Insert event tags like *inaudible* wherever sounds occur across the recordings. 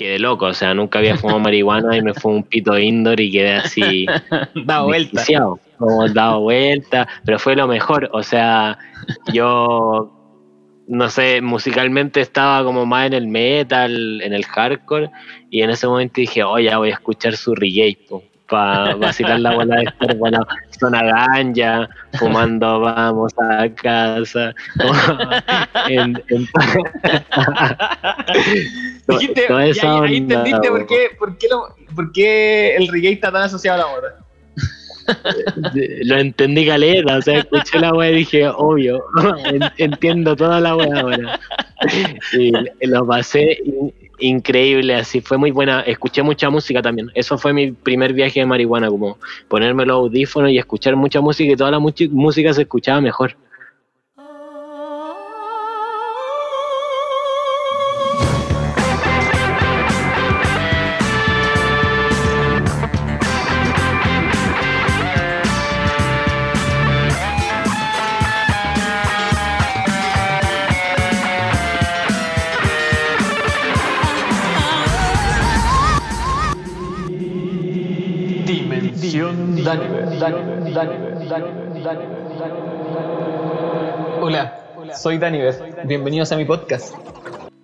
quedé loco, o sea, nunca había fumado marihuana y me fue un pito indoor y quedé así. *laughs* dado vuelta. Como dado vuelta, pero fue lo mejor, o sea, yo no sé, musicalmente estaba como más en el metal, en el hardcore, y en ese momento dije, oh, ya voy a escuchar su reggae, para vacilar la bola de estar bueno, zona ganja, fumando vamos a casa. en, en- *laughs* Dijiste, y ahí, entendiste por po. qué, por, qué lo- por qué el reggae está tan asociado a la moda. lo entendí caleta, o sea, escuché la wea y dije, obvio, *laughs* en- entiendo toda la wea ahora. Y lo pasé increíble, así fue muy buena, escuché mucha música también, eso fue mi primer viaje de marihuana, como ponerme los audífonos y escuchar mucha música y toda la música se escuchaba mejor. Hola, soy Daniver. Bienvenidos a mi podcast.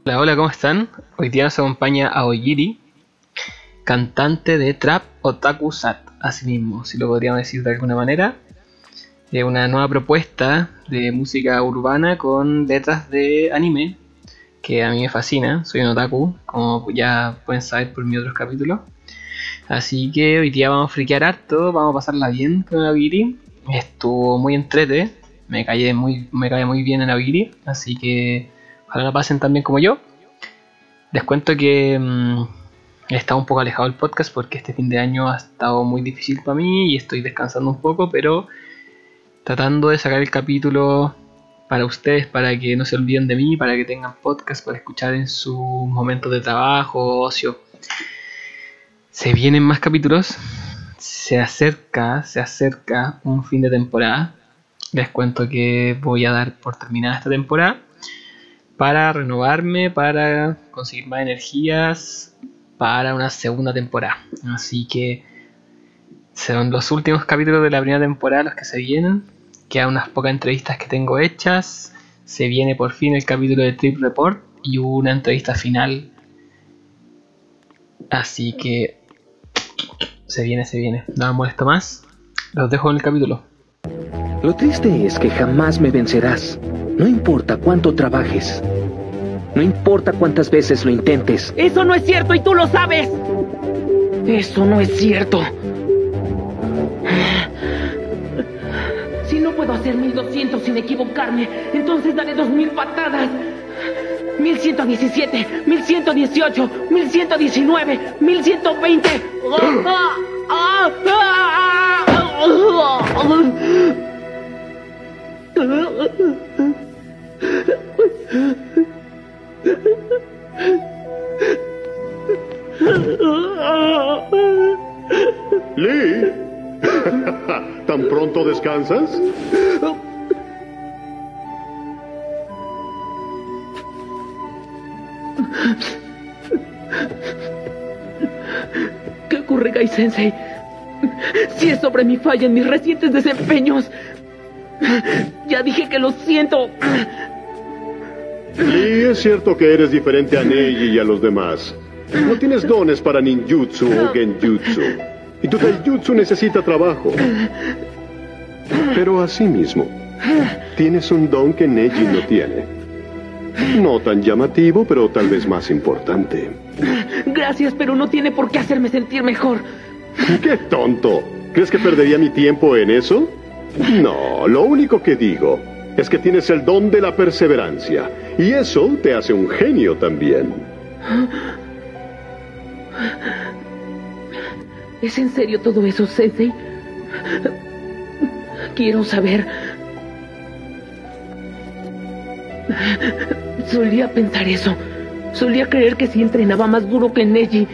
Hola, hola, ¿cómo están? Hoy día nos acompaña Aogiri, cantante de trap Otaku Sat, así mismo, si lo podríamos decir de alguna manera. De una nueva propuesta de música urbana con letras de anime, que a mí me fascina, soy un otaku, como ya pueden saber por mis otros capítulos. Así que hoy día vamos a friquear harto, vamos a pasarla bien con Aogiri. Estuvo muy entrete, me cae muy, me muy bien en Aogiri, así que Ojalá la pasen tan bien como yo. Les cuento que mm, he estado un poco alejado del podcast porque este fin de año ha estado muy difícil para mí y estoy descansando un poco, pero tratando de sacar el capítulo para ustedes, para que no se olviden de mí, para que tengan podcast para escuchar en sus momentos de trabajo, ocio. Se vienen más capítulos, se acerca, se acerca un fin de temporada. Les cuento que voy a dar por terminada esta temporada para renovarme, para conseguir más energías para una segunda temporada. Así que serán los últimos capítulos de la primera temporada los que se vienen. Quedan unas pocas entrevistas que tengo hechas. Se viene por fin el capítulo de Trip Report y una entrevista final. Así que se viene, se viene. No me molesto más. Los dejo en el capítulo. Lo triste es que jamás me vencerás. No importa cuánto trabajes. No importa cuántas veces lo intentes. Eso no es cierto y tú lo sabes. Eso no es cierto. Si no puedo hacer 1200 sin equivocarme, entonces daré 2000 patadas. 1117, 1118, 1119, 1120. ¡Ah! ¡Ah! ¡Ah! Lee, *laughs* ¿tan pronto descansas? ¿Qué ocurre, Gai Sensei? Si es sobre mi falla en mis recientes desempeños. Ya dije que lo siento. Lee, es cierto que eres diferente a Neji y a los demás. No tienes dones para ninjutsu o genjutsu. Y tu taijutsu necesita trabajo. Pero asimismo, tienes un don que Neji no tiene. No tan llamativo, pero tal vez más importante. Gracias, pero no tiene por qué hacerme sentir mejor. ¡Qué tonto! ¿Crees que perdería mi tiempo en eso? No, lo único que digo es que tienes el don de la perseverancia. Y eso te hace un genio también. ¿Es en serio todo eso, Sensei? Quiero saber. Solía pensar eso. Solía creer que si entrenaba más duro que Neji,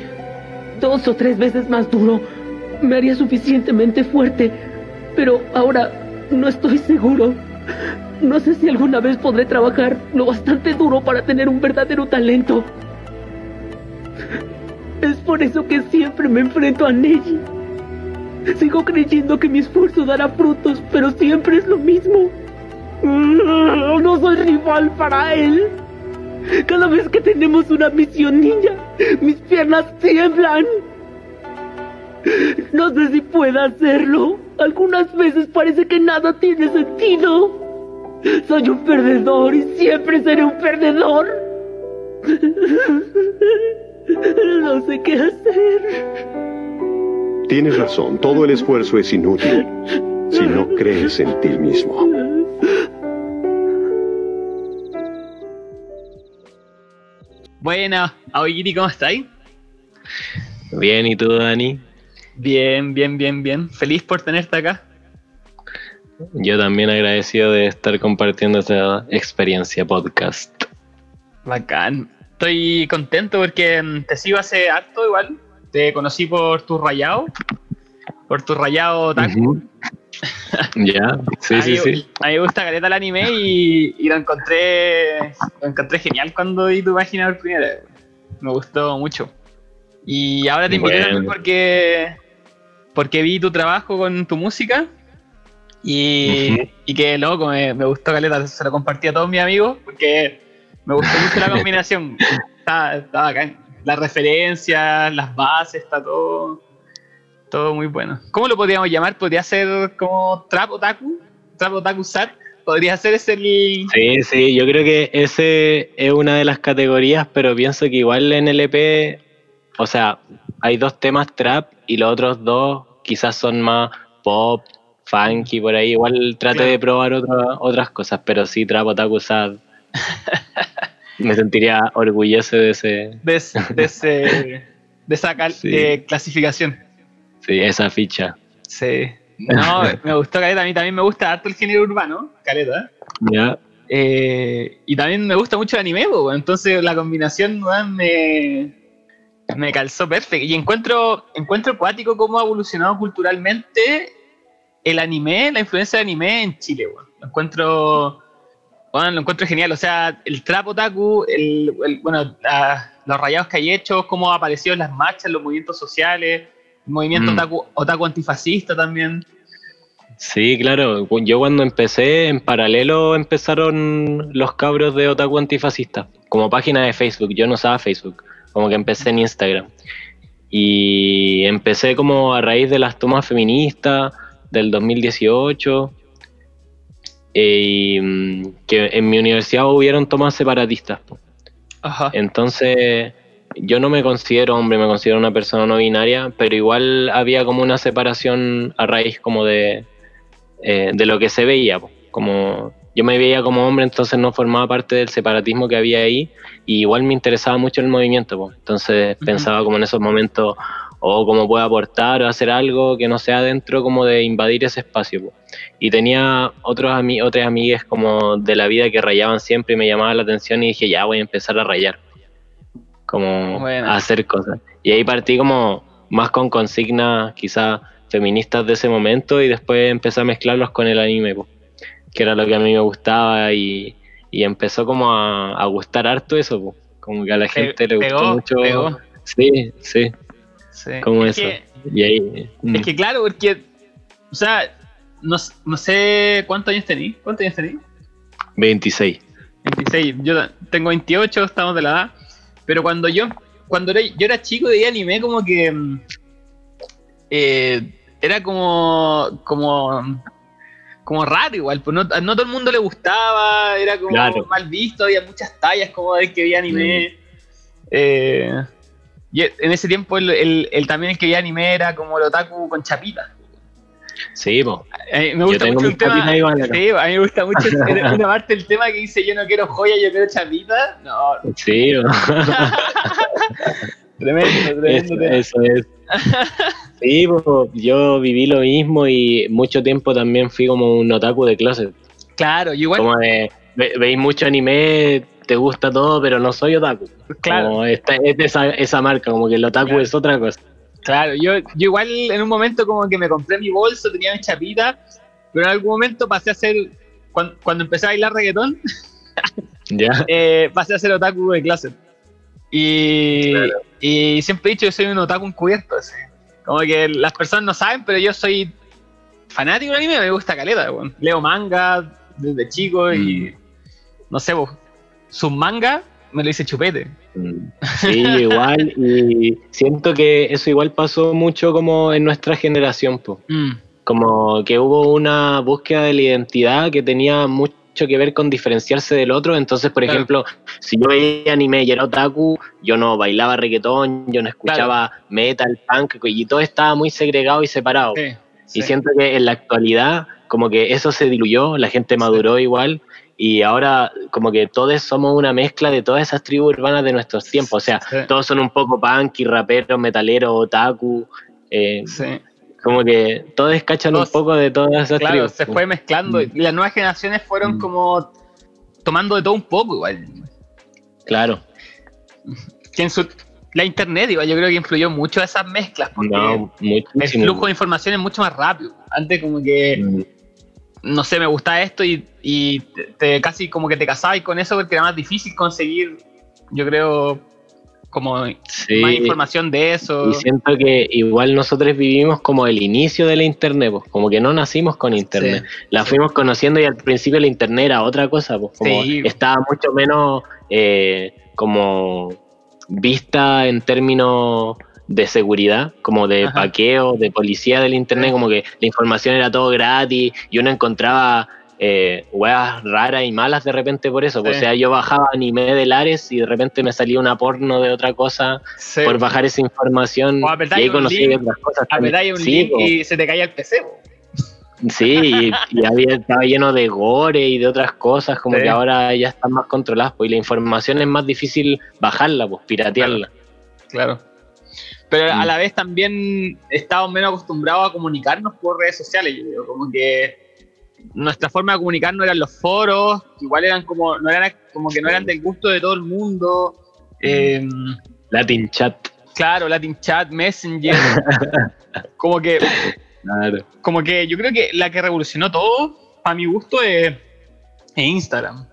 dos o tres veces más duro, me haría suficientemente fuerte. Pero ahora no estoy seguro. No sé si alguna vez podré trabajar lo bastante duro para tener un verdadero talento. Es por eso que siempre me enfrento a Neji. Sigo creyendo que mi esfuerzo dará frutos, pero siempre es lo mismo. No soy rival para él. Cada vez que tenemos una misión ninja, mis piernas tiemblan. No sé si pueda hacerlo. Algunas veces parece que nada tiene sentido. Soy un perdedor y siempre seré un perdedor. No sé qué hacer. Tienes razón, todo el esfuerzo es inútil si no crees en ti mismo. Bueno, Aoyiri, ¿cómo estáis? Bien, ¿y tú, Dani? Bien, bien, bien, bien. Feliz por tenerte acá. Yo también agradecido de estar compartiendo esta experiencia podcast. Bacán. Estoy contento porque mm, te sigo hace harto igual. Te conocí por tu rayado. Por tu rayado taco. *laughs* ya, sí, sí, sí. A mí me gusta caleta el anime y, y, lo encontré lo encontré genial cuando vi tu página por primera vez. Me gustó mucho. Y ahora te invité bueno. porque porque vi tu trabajo con tu música y, uh -huh. y que loco, me, me, gustó caleta, se lo compartí a todos mis amigos porque me gustó mucho la *laughs* combinación. está, está bacán. Las referencias, las bases, está todo todo muy bueno. ¿Cómo lo podríamos llamar? ¿Podría ser como Trap Otaku? ¿Trap Otaku Sat? ¿Podría ser ese el...? Sí, sí, yo creo que ese es una de las categorías, pero pienso que igual en el EP, o sea, hay dos temas trap y los otros dos quizás son más pop, funky, por ahí. Igual trate claro. de probar otra, otras cosas, pero sí, Trap Otaku Sat. *laughs* Me sentiría orgulloso de ese... De, de, ese, de esa cal, *laughs* sí. eh, clasificación. Sí, esa ficha. Sí. No, *laughs* me gustó Caleta. A mí también me gusta harto el género urbano, Caleta. Ya. Eh, y también me gusta mucho el anime, bo, entonces la combinación man, me, me calzó perfecto. Y encuentro, encuentro cuático cómo ha evolucionado culturalmente el anime, la influencia del anime en Chile, bo. Lo encuentro. Bueno, lo encuentro genial. O sea, el trap otaku, el, el bueno, la, los rayados que hay hecho, cómo ha aparecido en las marchas, los movimientos sociales movimiento mm. otaku, otaku, antifascista también. Sí, claro. Yo cuando empecé, en paralelo empezaron los cabros de otaku antifascista, como página de Facebook. Yo no usaba Facebook, como que empecé en Instagram. Y empecé como a raíz de las tomas feministas del 2018. Y mm, que en mi universidad hubieron tomas separatistas. Ajá. Entonces yo no me considero hombre, me considero una persona no binaria, pero igual había como una separación a raíz como de, eh, de lo que se veía, como yo me veía como hombre, entonces no formaba parte del separatismo que había ahí, y igual me interesaba mucho el movimiento, entonces uh -huh. pensaba como en esos momentos, o oh, cómo puedo aportar o hacer algo que no sea dentro como de invadir ese espacio. Y tenía otros ami otras amigas como de la vida que rayaban siempre y me llamaba la atención y dije, ya voy a empezar a rayar como bueno. a hacer cosas. Y ahí partí como más con consignas quizás feministas de ese momento y después empecé a mezclarlos con el anime, po, que era lo que a mí me gustaba y, y empezó como a, a, gustar harto eso, po, como que a la gente le gustó pegó, mucho. Pegó. Sí, sí, sí. Como es eso. Que, y ahí, mm. Es que claro, porque, o sea, no, no sé cuántos años tení, ¿cuántos años tení? 26. 26, yo tengo 28, estamos de la edad. Pero cuando yo, cuando era, yo era chico de anime, como que eh, era como, como, como raro igual, pues no, no, todo el mundo le gustaba, era como claro. mal visto, había muchas tallas como de que veía anime. Mm. Eh, y en ese tiempo el, el, el, también el que veía anime era como el otaku con chapita. Sí, po. Eh, me gusta mucho un tema. Sí, a mí me gusta mucho *laughs* una parte del tema que dice yo no quiero joya, yo quiero chapita. No. Sí, tremendo, *laughs* tremendo. Eso, eso es. Sí, po, yo viví lo mismo y mucho tiempo también fui como un otaku de closet. Claro, igual. Como de, ve, veis mucho anime, te gusta todo, pero no soy otaku. Claro. Como esta, es esa, esa marca, como que el otaku claro. es otra cosa. Claro, yo, yo igual en un momento como que me compré mi bolso, tenía mi chapita, pero en algún momento pasé a hacer, cuando, cuando empecé a bailar reggaetón, *laughs* *laughs* eh, pasé a ser otaku de clase. Y, claro. Y siempre he dicho que soy un otaku encubierto. así. Como que las personas no saben, pero yo soy fanático del anime, me gusta caleta, weón. Leo manga desde chico y. No sé. Sus manga me lo hice chupete. Sí, igual, y siento que eso igual pasó mucho como en nuestra generación. Mm, como que hubo una búsqueda de la identidad que tenía mucho que ver con diferenciarse del otro, entonces, por Claro. ejemplo, si yo veía anime y era otaku, yo no bailaba reggaetón, yo no escuchaba metal, punk, y todo estaba muy segregado y separado. sí, Y sí. siento que en la actualidad, como que eso se diluyó, la gente maduró igual, y ahora como que todos somos una mezcla de todas esas tribus urbanas de nuestros tiempos, o sea, Sí. todos son un poco punk y raperos, metaleros, otaku, eh, Sí. como que todos cachan Todos- un poco de todas esas Claro, tribus. se fue mezclando. Mm. Y las nuevas generaciones fueron Mm. como tomando de todo un poco, igual. Claro, Que en su- la internet, igual, yo creo que influyó mucho a esas mezclas, porque no, el flujo de información es mucho más rápido. Antes, como que, Mm, no sé, me gustaba esto y, y te, te- casi como que te casabas con eso porque era más difícil conseguir, yo creo, como sí, más información de eso. y siento que igual nosotros vivimos como el inicio de la internet, pues, como que no nacimos con internet. La fuimos conociendo y al principio la internet era otra cosa, pues como estaba mucho menos eh, como vista en términos de seguridad, como de Ajá. paqueo, de policía del internet, como que la información era todo gratis y uno encontraba eh, weas raras y malas de repente por eso. pues, Sí. O sea, yo bajaba anime de Lares y de repente me salía una porno de otra cosa Sí. por bajar esa información O y ahí conocí link, otras cosas. también. Un Sí, link y se te caía el PC. Sí, y, y había, estaba lleno de gore y de otras cosas, como que ahora ya están más controladas, pues, y la información es más difícil bajarla, pues, piratearla. Claro. Pero a Mm. la vez también estamos menos acostumbrados a comunicarnos por redes sociales, yo creo. Como que nuestra forma de comunicarnos eran los foros, igual eran como, no eran como que no eran del gusto de todo el mundo. Eh, Latin chat. claro, Latin Chat, Messenger. *laughs* como que, Claro. como que yo creo que la que revolucionó todo, a mi gusto, es, es Instagram.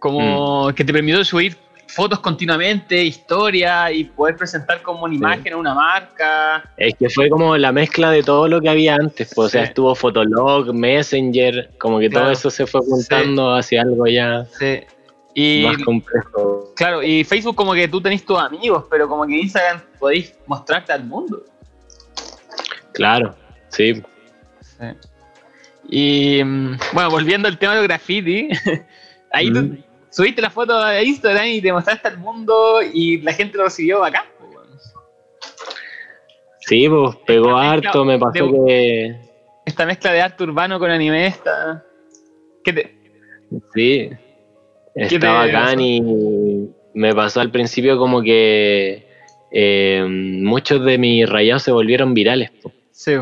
Como Mm. que te permitió subir fotos continuamente, historia y poder presentar como una Sí. imagen a una marca. Es que fue como la mezcla de todo lo que había antes, pues, o sea, estuvo Fotolog, Messenger, como que Claro. todo eso se fue juntando hacia algo ya Sí. Y más complejo. claro, y Facebook como que tú tenés tus amigos, pero como que Instagram podéis mostrarte al mundo. Claro, sí. Y mm, bueno, volviendo al tema de graffiti, *laughs* ahí tú. Subiste la foto a Instagram y te mostraste al mundo y la gente lo recibió acá. Sí, pues pegó Esta harto, me pasó de- que Esta mezcla de arte urbano con anime está... ¿Qué te... Sí, está bacán pasó? y me pasó al principio como que eh, muchos de mis rayados se volvieron virales, po. Sí,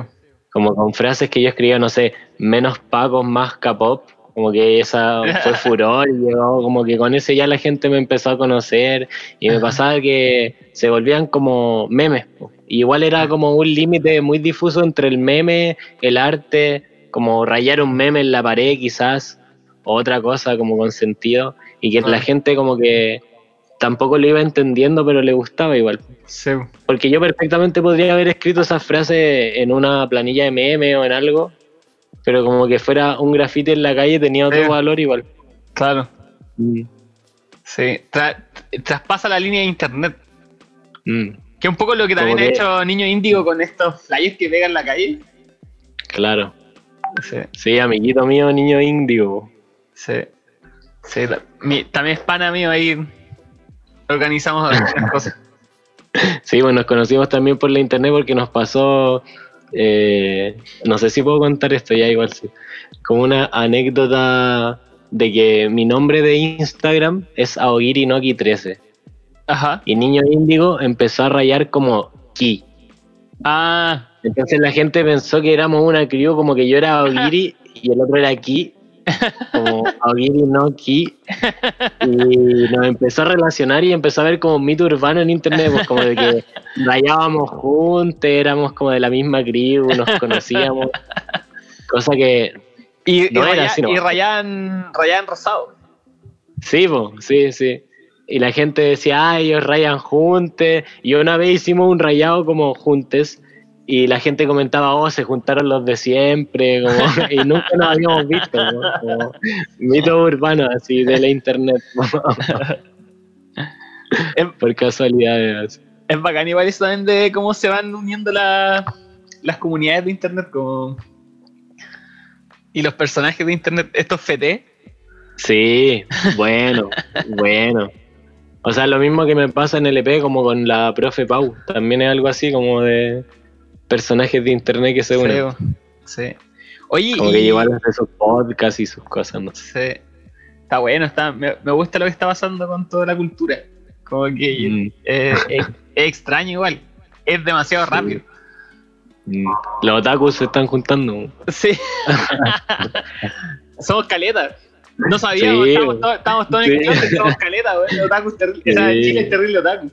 como con frases que yo escribía, no sé, menos pacos, más K-pop, como que esa *laughs* fue furor, y como que con ese ya la gente me empezó a conocer y me pasaba que se volvían como memes. Y igual era como un límite muy difuso entre el meme, el arte, como rayar un meme en la pared quizás, o otra cosa como con sentido, y que la gente como que tampoco lo iba entendiendo, pero le gustaba igual. sí. Porque yo perfectamente podría haber escrito esas frases en una planilla de meme o en algo, pero como que fuera un grafite en la calle tenía otro Sí. valor igual. Claro. Mm, Sí. Tra- traspasa la línea de internet. mm, Que es un poco lo que también Como ha que- hecho Niño Índigo con estos flyers que pegan en la calle. claro. Sí, Sí, amiguito mío, niño índigo. sí. Sí, mi- también es pana mío ahí. Organizamos algunas cosas. *laughs* Sí, bueno, nos conocimos también por la internet porque nos pasó, eh, no sé si puedo contar esto ya igual, sí. como una anécdota de que mi nombre de Instagram es Aogirinoki13 Ajá. y Niño Índigo empezó a rayar como Ki. Ah, Entonces la gente pensó que éramos una crew, como que yo era Aogiri *laughs* y el otro era Ki, como Aogiri no Ki. Y nos empezó a relacionar y empezó a ver como mito urbano en internet, pues como de que rayábamos juntos, éramos como de la misma crew, nos conocíamos. Cosa que y, No y, era raya- así, no. y rayan, rayan rosado. sí, po, sí, sí. y la gente decía, ah, ellos rayan juntes. Y una vez hicimos un rayado como juntes y la gente comentaba, oh, se juntaron los de siempre, como, y nunca nos habíamos visto, ¿no? como mito urbano así de la internet. *laughs* Por casualidades. Es bacán igual eso también de cómo se van uniendo la- las comunidades de internet como... Y los personajes de internet, estos FT. Sí, bueno, bueno. O sea, lo mismo que me pasa en LP como con la profe Pau. También es algo así como de personajes de internet que se unen. Sí. Oye, Como y- que hace sus podcasts y sus cosas, no sé. Sí. Está bueno, está, me, me gusta lo que está pasando con toda la cultura. Como que Mm. eh, es, es extraño igual. Es demasiado rápido. Mm. Los otakus se están juntando. Sí. *laughs* somos caletas. No sabíamos, Sí, estamos, todos, estamos todos en el closet, somos caletas, güey. Otaku es terrible. O sea. Chile es terrible otaku.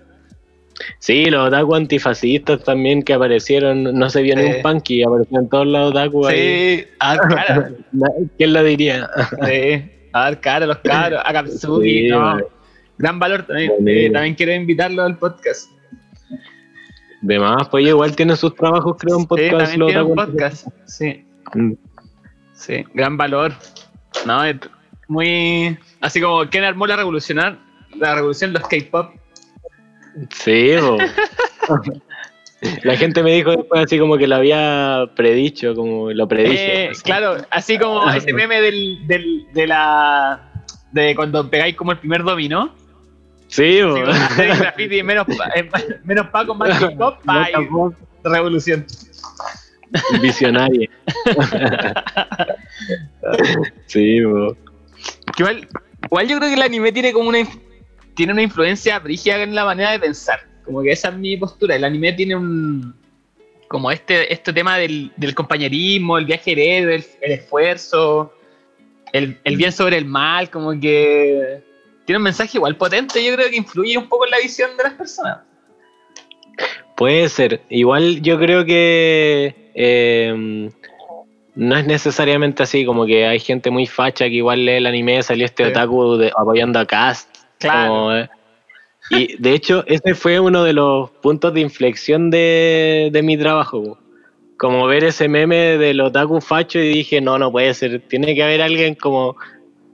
Sí, los otaku antifascistas también que aparecieron, no se vio ni Sí. un punky, aparecieron todos los otaku ahí. Sí, a dar cara. *laughs* ¿Quién lo diría? Sí, a dar cara a los cabros. A Katsuki, Sí, no. Gran valor también. Eh, también quiero invitarlo al podcast. De más, pues igual tiene sus trabajos, creo, en Sí, podcast. también los tiene un podcast. Sí. Mm. Sí, gran valor. No, es muy. Así como quien armó la revolucionar, la revolución los K-pop. Sí, bo. La gente me dijo después así como que lo había predicho, como lo predije. Eh, claro, así como ese meme del, del, de la. de cuando pegáis como el primer dominó. Sí, bo. Graffiti menos, eh, menos Paco, más *laughs* y revolución. Visionaria. *laughs* sí, bo. Igual, igual yo creo que el anime tiene como una tiene una influencia brígida en la manera de pensar. Como que esa es mi postura. El anime tiene un como este, este tema del, del compañerismo, el viaje héroe, el, el esfuerzo, el, el bien sobre el mal, como que tiene un mensaje igual potente, yo creo que influye un poco en la visión de las personas. Puede ser. Igual yo creo que eh, no es necesariamente así, como que hay gente muy facha que igual lee el anime, salió este Sí. otaku de- apoyando a Cast. Claro. como, eh, y de hecho, ese fue uno de los puntos de inflexión de, de mi trabajo. Como ver ese meme del otaku facho y dije, no, no puede ser, tiene que haber alguien como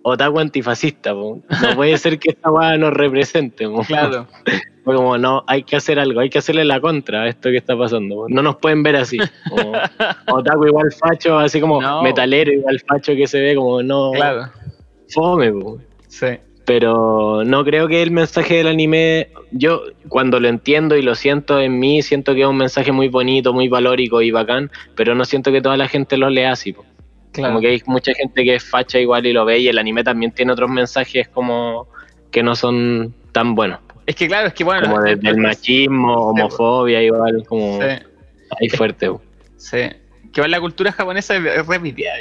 otaku antifascista. po. No puede ser que esta weá nos represente. po. Claro. *laughs* Fue como, no, hay que hacer algo, hay que hacerle la contra a esto que está pasando. No nos pueden ver así. Como, *laughs* otaku igual facho, así como No. metalero igual facho que se ve como, no, Claro. fome. Sí. Pero no creo que el mensaje del anime, yo cuando lo entiendo y lo siento en mí, siento que es un mensaje muy bonito, muy valórico y bacán, pero no siento que toda la gente lo lea así. po. Claro. Como que hay mucha gente que es facha igual y lo ve y el anime también tiene otros mensajes como que no son tan buenos. Es que claro, es que bueno. Como desde el machismo, homofobia, igual, como Sí. ahí fuerte. po. Sí. Que igual la cultura japonesa es es repetida.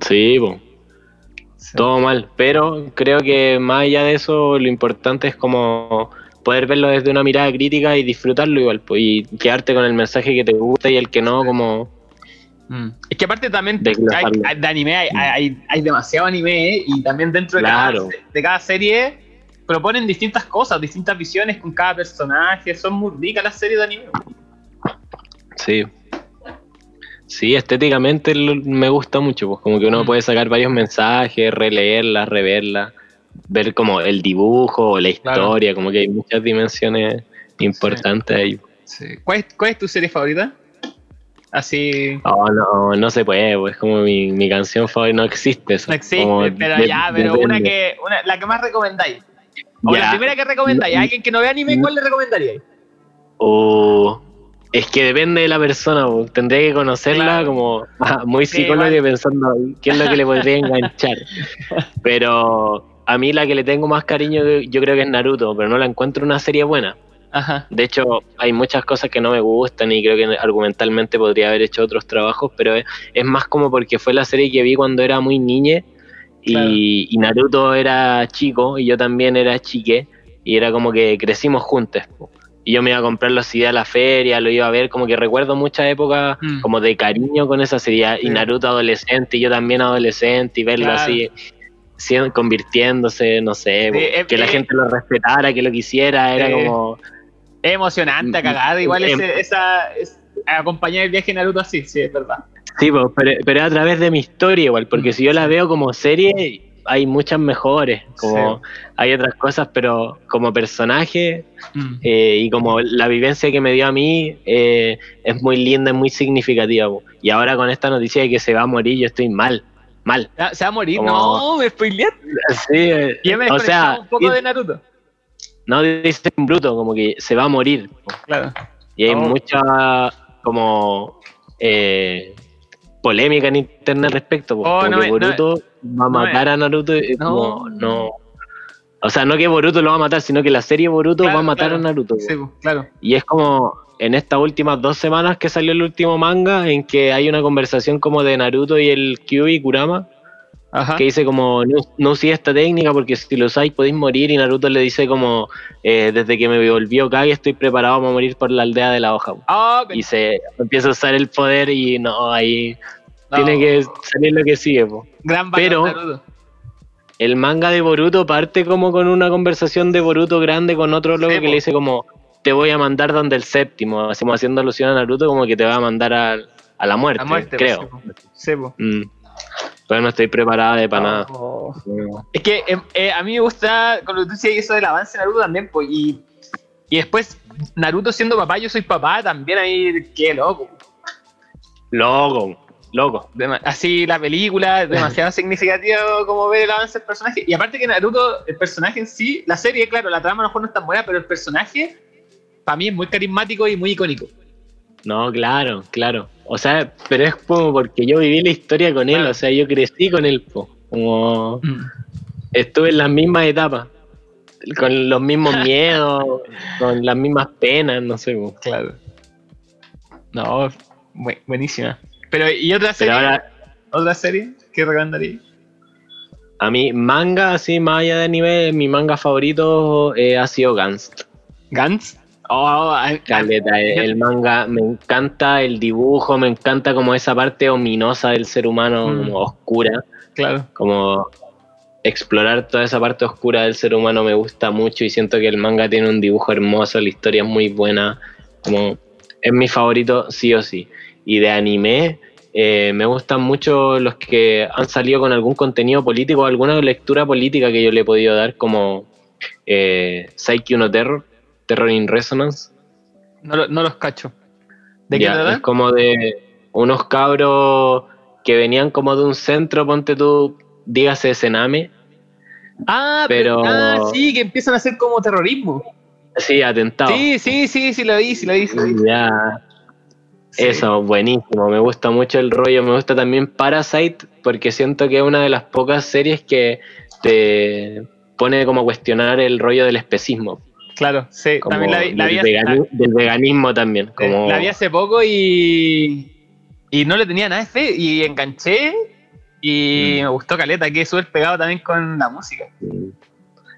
Sí, po. Sí. todo mal. Pero creo que más allá de eso, lo importante es como poder verlo desde una mirada crítica y disfrutarlo igual, pues, y quedarte con el mensaje que te gusta y el que no, como Mm. Es que aparte también hay, de anime hay, hay, hay demasiado anime ¿eh? y también dentro de, Claro. cada, de cada serie proponen distintas cosas, distintas visiones con cada personaje. Son muy ricas las series de anime. sí. Sí, estéticamente me gusta mucho, pues como que uno Mm. puede sacar varios mensajes, releerlas, reverlas, ver como el dibujo o la Claro. historia, como que hay muchas dimensiones importantes ahí. ¿Cuál, es, ¿Cuál es tu serie favorita? Así. Oh, no, no se puede, pues como mi, mi canción favorita no existe. Eso. No existe, pero de- ya, pero una que. Una, la que más recomendáis. O Ya. la primera que recomendáis. A alguien que no ve anime, ¿cuál le recomendaríais? O es que depende de la persona, po. tendría que conocerla Claro. como *laughs* ah, muy Sí, y igual. pensando qué es lo que le podría *laughs* enganchar. Pero a mí la que le tengo más cariño yo creo que es Naruto, pero no la encuentro una serie buena. Ajá. De hecho, hay muchas cosas que no me gustan y creo que argumentalmente podría haber hecho otros trabajos, pero es, es más como porque fue la serie que vi cuando era muy niñe y, Claro. y Naruto era chico y yo también era chique y era como que crecimos juntos. Y yo me iba a comprar los CD a la feria, lo iba a ver, como que recuerdo muchas épocas Mm. como de cariño con esa serie. Y. Naruto adolescente y yo también adolescente y verlo Claro. así. convirtiéndose, no sé, Sí, es- que la es- gente lo respetara, que lo quisiera, era Sí. como... Es emocionante a cagar, igual Em- ese- esa, es, acompañar el viaje de Naruto así, sí, es verdad. Sí, pero, pero a través de mi historia igual, porque si yo la veo como serie, hay muchas mejores, como hay otras cosas, pero como personaje Mm. eh, y como la vivencia que me dio a mí eh, es muy linda, es muy significativa. po. Y ahora con esta noticia de que se va a morir, yo estoy mal, mal. ¿Se va- ¿Se va a morir? Como- No, me spoileaste. Sí, eh, Yo me o sea, un poco y- de Naruto. no dice en bruto, como que se va a morir. po. Claro. Y hay Oh. mucha como eh, polémica en internet al respecto, po. Oh, no Boruto va a no matar a Naruto. y como, no. O sea, no que Boruto lo va a matar, sino que la serie Boruto Claro, va a matar claro. a Naruto. Sí, pues, claro. Y es como en estas últimas dos semanas que salió el último manga, en que hay una conversación como de Naruto y el Kyuubi y Kurama, Ajá. que dice como, no, no uséis esta técnica porque si lo usáis podéis morir, y Naruto le dice como, eh, desde que me volvió Kage estoy preparado para morir por la aldea de la hoja. Ah, Y se empieza a usar el poder y no, ahí no. tiene que salir lo que sigue. po. Gran pero- Naruto. El manga de Boruto parte como con una conversación de Boruto grande con otro loco Sí, que po. le dice como, te voy a mandar donde el séptimo, hacemos haciendo alusión a Naruto como que te va a mandar a, a la muerte, La muerte, creo. Sí, Pero no estoy preparada de para nada. Oh. No. Es que eh, eh, a mí me gusta, con lo que tú decías, eso del avance de Naruto también, pues, y, y después Naruto siendo papá, yo soy papá, también ahí, qué loco. Loco, loco. Dema- así la película, es *laughs* demasiado significativo como ver el avance del personaje. Y aparte que Naruto, el personaje en sí, la serie, claro, la trama a lo mejor no es tan buena, pero el personaje, para mí es muy carismático y muy icónico. No, claro, claro. O sea, pero es como porque yo viví la historia con él, o sea, yo crecí con él, po. como estuve en las mismas etapas, con los mismos *laughs* miedos, con las mismas penas, no sé. po. Claro. No, bu- buenísima. Pero, ¿y otra serie? Ahora, ¿Otra serie que recomendaría? a mí, manga, así, más allá de anime, mi manga favorito eh, ha sido Gans. ¿Gantz? Oh, Caleta, el, manga, me encanta el dibujo, me encanta como esa parte ominosa del ser humano, Mm. como oscura. claro. como explorar toda esa parte oscura del ser humano me gusta mucho y siento que el manga tiene un dibujo hermoso, la historia es muy buena, como es mi favorito sí o sí. Y de anime eh, me gustan mucho los que han salido con algún contenido político, alguna lectura política que yo le he podido dar como eh, Psyche no Terror, Terror in Resonance. No, lo- no los cacho. ¿De qué Ya, trata? es como de unos cabros que venían como de un centro, ponte tú, dígase Sename, Ah, pero- ah, sí, que empiezan a hacer como terrorismo. Sí, atentado. Sí, sí, sí, sí, lo vi, sí, lo vi. sí lo vi. Ya, Sí. eso, buenísimo. Me gusta mucho el rollo. Me gusta también Parasite, porque siento que es una de las pocas series que te pone como a cuestionar el rollo del especismo. Claro, sí. Como También la vi, la del, vi hace, vegani- del veganismo también. Como, la vi hace poco y. Y no le tenía nada de fe. Y enganché. Y Mm. me gustó Caleta, que es súper pegado también con la música.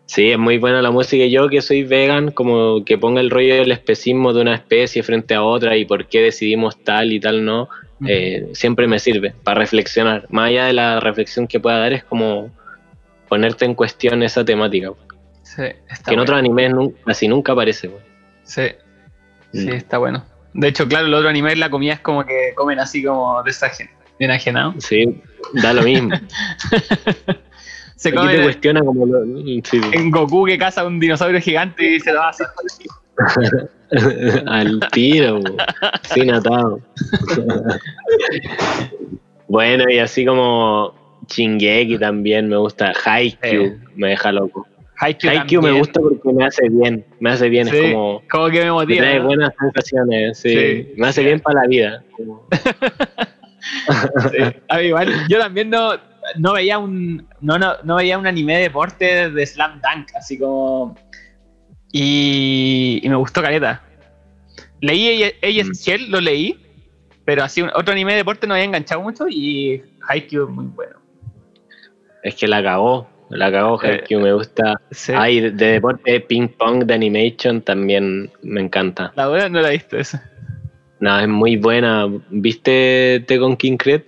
Sí, es muy buena la música. Y Yo que soy vegan, como que ponga el rollo del especismo de una especie frente a otra y por qué decidimos tal y tal no, eh, siempre me sirve para reflexionar. Más allá de la reflexión que pueda dar, es como ponerte en cuestión esa temática. Sí, está que en otros animes nun- casi nunca aparece. güey. Sí, sí, Mm. está bueno. De hecho, claro, el otro anime, la comida es como que comen así como desajen, bien ajenado. Sí, da lo mismo. *laughs* Se Aquí te cuestiona como lo, sí, en Goku que caza un dinosaurio gigante y se lo hace. *laughs* al tiro, güey. sin atado. *laughs* bueno, y así como Shingeki también me gusta, Haikyuu Eh. me deja loco. Haikyuu, Haikyuu me gusta porque me hace bien, me hace bien, Sí, es como como que me me motiva. trae ¿no? buenas sensaciones, sí. Sí, me hace sí. bien para la vida. como- *laughs* Sí. A mí igual, yo también no, no veía un no, no, no veía un anime de deporte de Slam Dunk, así como y, y me gustó Caleta. Leí Ella Mm. Shell, lo leí, pero así un- otro anime de deporte no había enganchado mucho y Haikyuu es muy bueno. Es que la cagó, la cagó Eh, Haikyuu, me gusta. Sí. Ay, de, de deporte, ping pong, de animation también me encanta. La buena no la he visto esa. No, es muy buena. ¿Viste Tekken King Cred?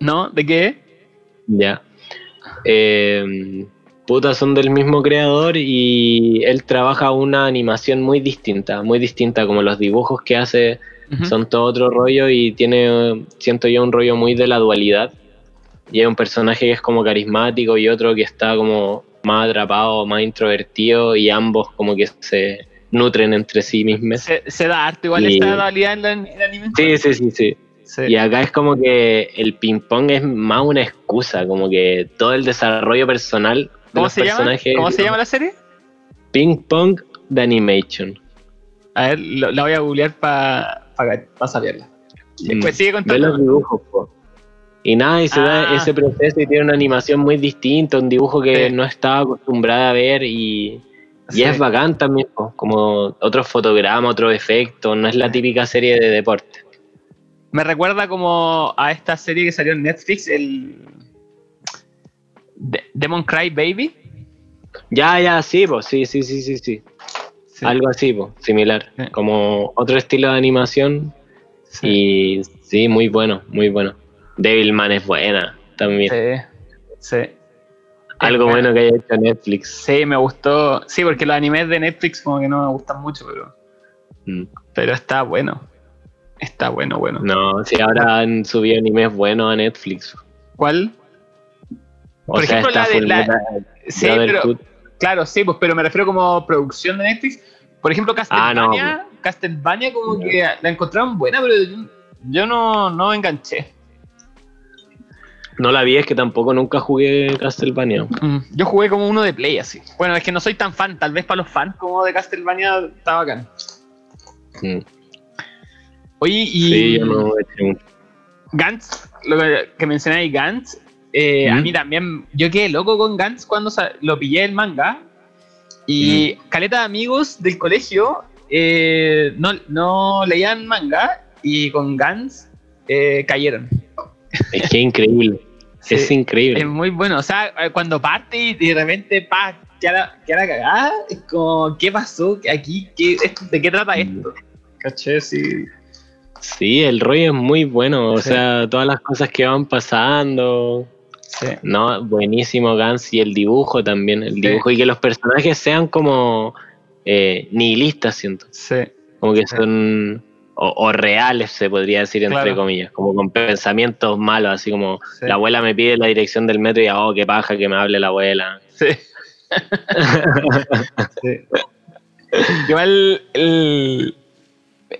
¿No? ¿De qué? Ya. eh, puta, son del mismo creador y él trabaja una animación muy distinta, muy distinta, como los dibujos que hace son todo otro rollo y tiene, siento yo, un rollo muy de la dualidad. Y hay un personaje que es como carismático y otro que está como más atrapado, más introvertido y ambos como que se nutren entre sí mismos. Se, se da arte igual Y- esta dualidad en, la, en el anime. Sí, sí, sí, sí. Sí. Y acá es como que el ping pong es más una excusa, como que todo el desarrollo personal de ¿Cómo los se llama? ¿Cómo se llama la serie? Ping pong de animation. A ver, lo- la voy a googlear para saberla. Después Mm. sigue Ve contando. los dibujos, po. Y nada, y se da Ah. ese proceso y tiene una animación muy distinta, un dibujo que Sí. no estaba acostumbrada a ver y, es bacán también, po, como otros fotogramas, otros efectos, no es la típica serie de deporte. Me recuerda como a esta serie que salió en Netflix, el De- Demon Cry Baby. Ya, ya, sí, pues, sí, sí, sí, sí, sí. Sí. Algo así, pues, similar. Sí. Como otro estilo de animación Sí. y sí, muy bueno, muy bueno. Devilman es buena también. Sí. Sí. Algo Es bueno que haya hecho Netflix. Sí, me gustó. Sí, porque los animes de Netflix como que no me gustan mucho, pero, Mm. pero está bueno. Está bueno, bueno. No, sí, ahora han subido animes buenos a Netflix. ¿Cuál? O Por sea, ejemplo, la de la- Sí, pero claro, sí, pues, pero me refiero como producción de Netflix. Por ejemplo, Ah, no. Castlevania, Castlevania como que la encontraron buena, pero yo, yo no, no enganché. No la vi, es que tampoco nunca jugué Castlevania. Mm, Yo jugué como uno de Play así. Bueno, es que no soy tan fan, tal vez para los fans como de Castlevania está bacán. Mm. Oye, y Sí, yo no he hecho mucho. Gantz, lo que, mencionáis Gantz, eh, a ¿Mm? mí también, yo quedé loco con Gantz cuando lo pillé el manga. Y caleta de amigos del colegio eh, no, no leían manga y con Gantz eh, cayeron. Es que increíble. Sí, es increíble. Es muy bueno. O sea, eh, cuando parte y de repente, pa, queda queda cagada, es como, ¿qué pasó aquí? ¿Qué, esto- ¿De qué trata esto? ¿Caché? Sí. Sí, el rollo es muy bueno. O Sí. sea, todas las cosas que van pasando. Sí. No, buenísimo Gans y el dibujo también. El dibujo y que los personajes sean como eh, nihilistas, siento. Sí. Como que son. O, o reales, se podría decir, entre Claro. comillas. Como con pensamientos malos, así como Sí. la abuela me pide la dirección del metro y ah, oh, qué paja que me hable la abuela. Sí. *laughs* Sí. Igual el-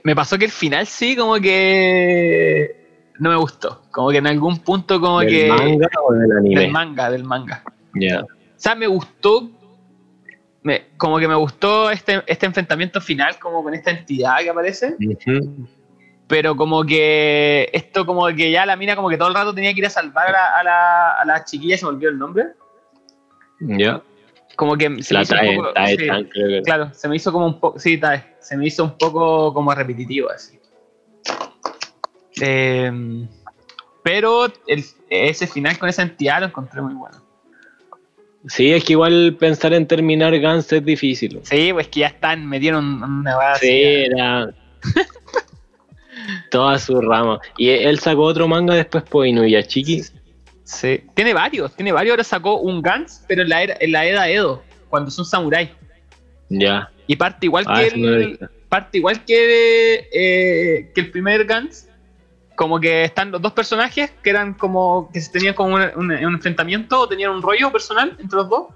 me pasó que el final sí como que no me gustó. Como que en algún punto como ¿Del que manga o del anime? del manga, del manga. Ya. O sea, me gustó me- como que me gustó este, este enfrentamiento final como con esta entidad que aparece, pero como que esto como que ya la mina como que todo el rato tenía que ir a salvar a la, a la, a la chiquilla, se me olvidó el nombre. Ya. Como que se me La hizo un trae, poco- sí. tan, creo. Claro, se me hizo como un poco. Sí, tal, se me hizo un poco como repetitivo así. Eh, pero el- ese final con esa entidad lo encontré muy bueno. Sí, es que igual pensar en terminar Gans es difícil. Sí, pues que ya están, metieron una base. Sí, era. Toda su rama. Y él sacó otro manga después por Inuyashiki. Sí. Tiene varios, tiene varios. Ahora sacó un Gans, pero en la era, en la era Edo, cuando son samuráis. Ya. Y parte igual Ah, que no el, parte igual que, eh, que el primer Gans. Como que están los dos personajes que eran como que se tenían como un, un- un enfrentamiento o tenían un rollo personal entre los dos.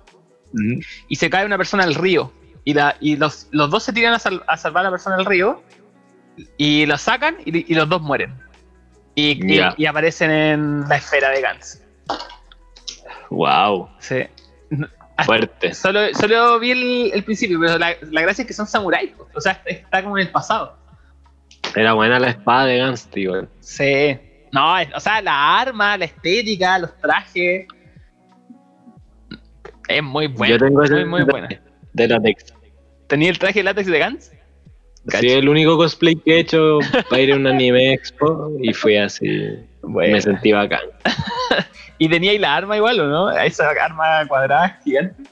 Y se cae una persona al río. Y, la, y los, los dos se tiran a, sal- a salvar a la persona del río. Y la sacan y, y los dos mueren. Y, y- Ya. y aparecen en la esfera de Gans. Wow. Sí. Fuerte. Solo, solo vi el, el principio, pero la, la gracia es que son samuráis. O sea, está como en el pasado. Era buena la espada de Gans, tío. Sí. No, es- o sea, la arma, la estética, los trajes. Es muy buena. Yo tengo ese muy, muy buena. de látex. ¿Tenía el traje de látex de Gans? Sí, el único cosplay que he hecho para ir a un anime expo y fui así. Bueno. Me sentí bacán. *laughs* ¿Y tenía ahí la arma igual o no? Esa arma cuadrada gigante.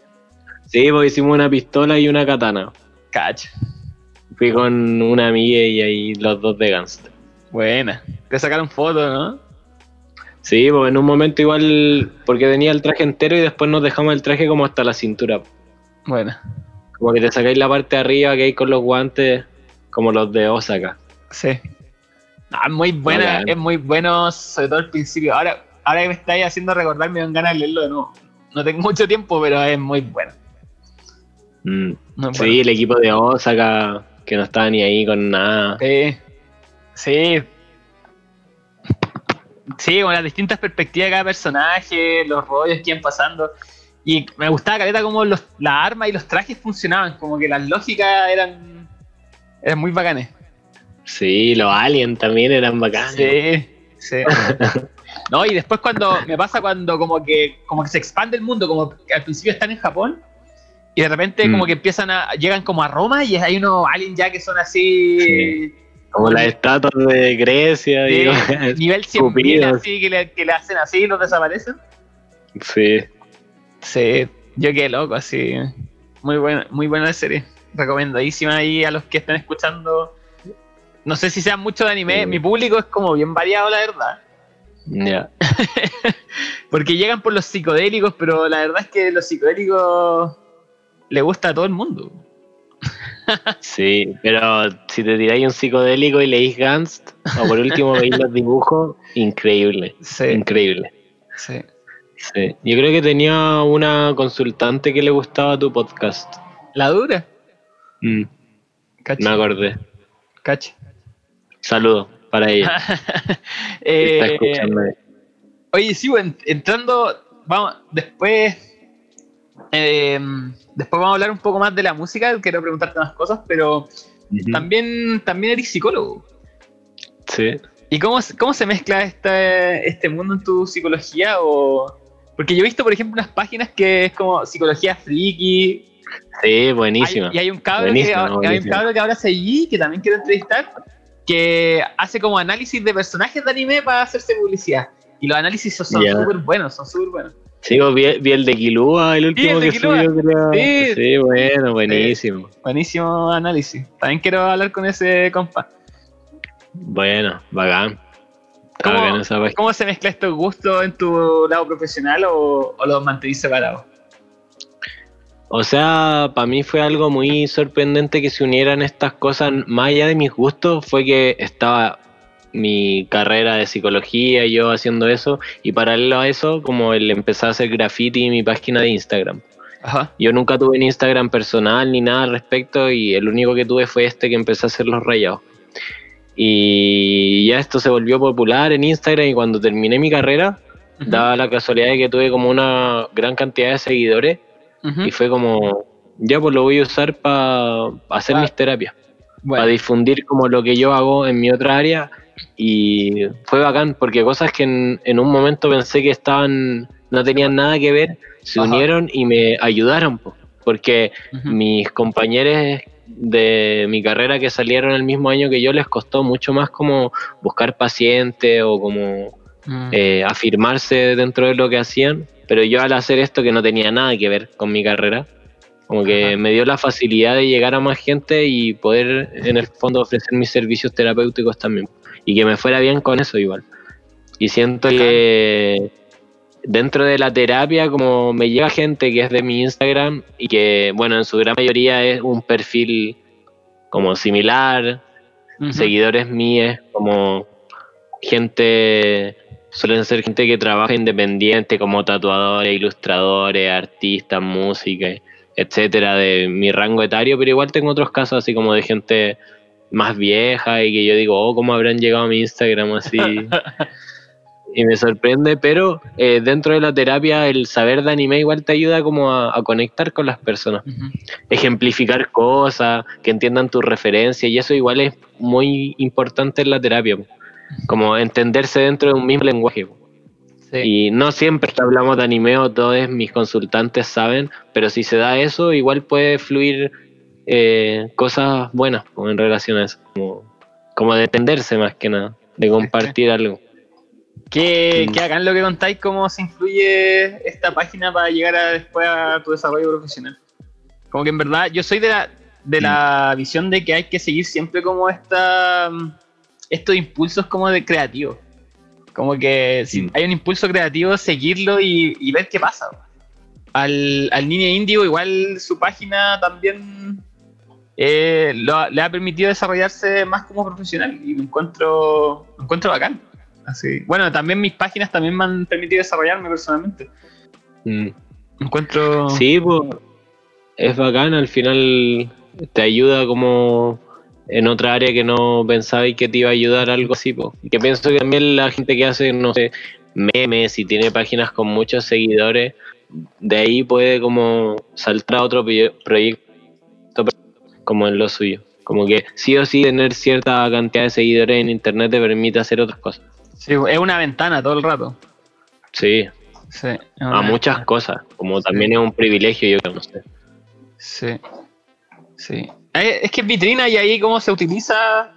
Sí, pues hicimos una pistola y una katana. Cacho. Fui con una amiga y ahí los dos de Gans. Buena. Te sacaron fotos, ¿no? Sí, pues en un momento igual, porque tenía el traje entero y después nos dejamos el traje como hasta la cintura. Bueno, Como que te sacáis la parte de arriba que hay con los guantes, como los de Osaka. sí. Ah, muy buena, es muy bueno, sobre todo al principio. Ahora, ahora que me estáis haciendo recordar, me dan ganas de leerlo de nuevo. No tengo *laughs* mucho tiempo, pero es muy bueno. Mm. Sí, bueno. el equipo de Osaka, que no estaba ni ahí con nada. Sí. Sí. Sí, con las distintas perspectivas de cada personaje, los rollos que iban pasando. Y me gustaba caleta como los, las armas y los trajes funcionaban, como que las lógicas eran, eran muy bacanes. Sí, los aliens también eran bacanes. Sí, sí. *laughs* No, y después cuando me pasa cuando como que como que se expande el mundo, como que al principio están en Japón y de repente Mm. como que empiezan a llegan como a Roma y hay unos aliens ya que son así Sí. Como las estatuas de Grecia. Digo. *laughs* nivel 100.000 Cupidos. así que le, que le hacen así y los desaparecen. sí. Sí, yo quedé loco, así. Muy buena, muy buena la serie. Recomendadísima ahí a los que están escuchando. No sé si sean mucho de anime, Sí. mi público es como bien variado, la verdad. Ya. *laughs* Porque llegan por los psicodélicos, pero la verdad es que los psicodélicos le gusta a todo el mundo. Sí, pero si te tiráis un psicodélico y leís Gans, o por último *laughs* veis los dibujos, increíble. Sí, Increíble. sí. Sí. Yo creo que tenía una consultante que le gustaba tu podcast. La dura. Mm, me acordé. cacha. Saludos para ella. *laughs* está Eh, escuchando. Oye, sí, entrando, vamos, después, eh, después vamos a hablar un poco más de la música, quiero preguntarte más cosas, pero también, también eres psicólogo. Sí. ¿Y cómo, cómo se mezcla este, este mundo en tu psicología? O... Porque yo he visto, por ejemplo, unas páginas que es como psicología friki. Sí, buenísima. Y hay un cabro, que, hay un cabro que ahora seguí, que también quiero entrevistar, que hace como análisis de personajes de anime para hacerse publicidad. Y los análisis son Ya. súper buenos, son súper buenos. Sí, vos vi, vi el de Kilua, el último el que subió, creo. Sí. Sí, bueno, buenísimo. Buenísimo análisis. También quiero hablar con ese compa. Bueno, bacán. ¿Cómo, bacán esa página. cómo se mezcla estos gustos en tu lado profesional o, o los mantenís separados? O sea, para mí fue algo muy sorprendente que se unieran estas cosas. Más allá de mis gustos, fue que estaba mi carrera de psicología, yo haciendo eso, y paralelo a eso, como el empezar a hacer graffiti en mi página de Instagram. Ajá. Yo nunca tuve un Instagram personal ni nada al respecto, y el único que tuve fue este que empecé a hacer los rayados. Y ya esto se volvió popular en Instagram, y cuando terminé mi carrera, daba la casualidad de que tuve como una gran cantidad de seguidores. Y fue como, ya pues lo voy a usar para hacer Ah, mis terapias, para difundir como lo que yo hago en mi otra área. Y fue bacán, porque cosas que en, en un momento pensé que estaban, no tenían nada que ver, se Ajá. unieron y me ayudaron. po. Porque mis compañeros de mi carrera que salieron el mismo año que yo les costó mucho más como buscar pacientes o como Mm. eh, afirmarse dentro de lo que hacían, pero yo al hacer esto que no tenía nada que ver con mi carrera, como que Ajá. me dio la facilidad de llegar a más gente y poder en el fondo ofrecer mis servicios terapéuticos también, y que me fuera bien con eso igual. Y siento que dentro de la terapia, como me llega gente que es de mi Instagram y que, bueno, en su gran mayoría es un perfil como similar, seguidores míos, como gente, suelen ser gente que trabaja independiente, como tatuadores, ilustradores, artistas, música, etcétera, de mi rango etario, pero igual tengo otros casos así como de gente más vieja y que yo digo, oh, ¿cómo habrán llegado a mi Instagram así? *laughs* y me sorprende, pero eh, dentro de la terapia el saber de anime igual te ayuda como a- a conectar con las personas Ujú. ejemplificar cosas, que entiendan tus referencias, y eso igual es muy importante en la terapia, como entenderse dentro de un mismo lenguaje. Sí. Y no siempre hablamos de anime o todos mis consultantes saben, pero si se da eso, igual puede fluir eh, cosas buenas en relación a eso, como, como de entenderse más que nada, de compartir algo. ¿Qué, Mm. qué hagan lo que contáis, cómo se influye esta página para llegar a, después a tu desarrollo profesional. Como que en verdad, yo soy de la, de la visión de que hay que seguir siempre como esta, mm, estos impulsos como de creativos. Como que si Mm. hay un impulso creativo, seguirlo y, y ver qué pasa. Al, al Niño Indio, igual su página también eh, lo- le ha permitido desarrollarse más como profesional y lo encuentro, lo encuentro bacán. Así. Bueno, también mis páginas también me han permitido desarrollarme personalmente. Mm. Encuentro. Sí, pues es bacán, al final te ayuda como en otra área que no pensaba y que te iba a ayudar algo así, pues. Que pienso que también la gente que hace, no sé, memes y tiene páginas con muchos seguidores, de ahí puede como saltar a otro proye- proyecto como en lo suyo. Como que sí o sí tener cierta cantidad de seguidores en internet te permite hacer otras cosas. Sí, es una ventana todo el rato. Sí, Sí, a muchas ventana. cosas. Como también es un privilegio, yo creo, no sé. Sí. Sí. Eh, Es que es vitrina y ahí cómo se utiliza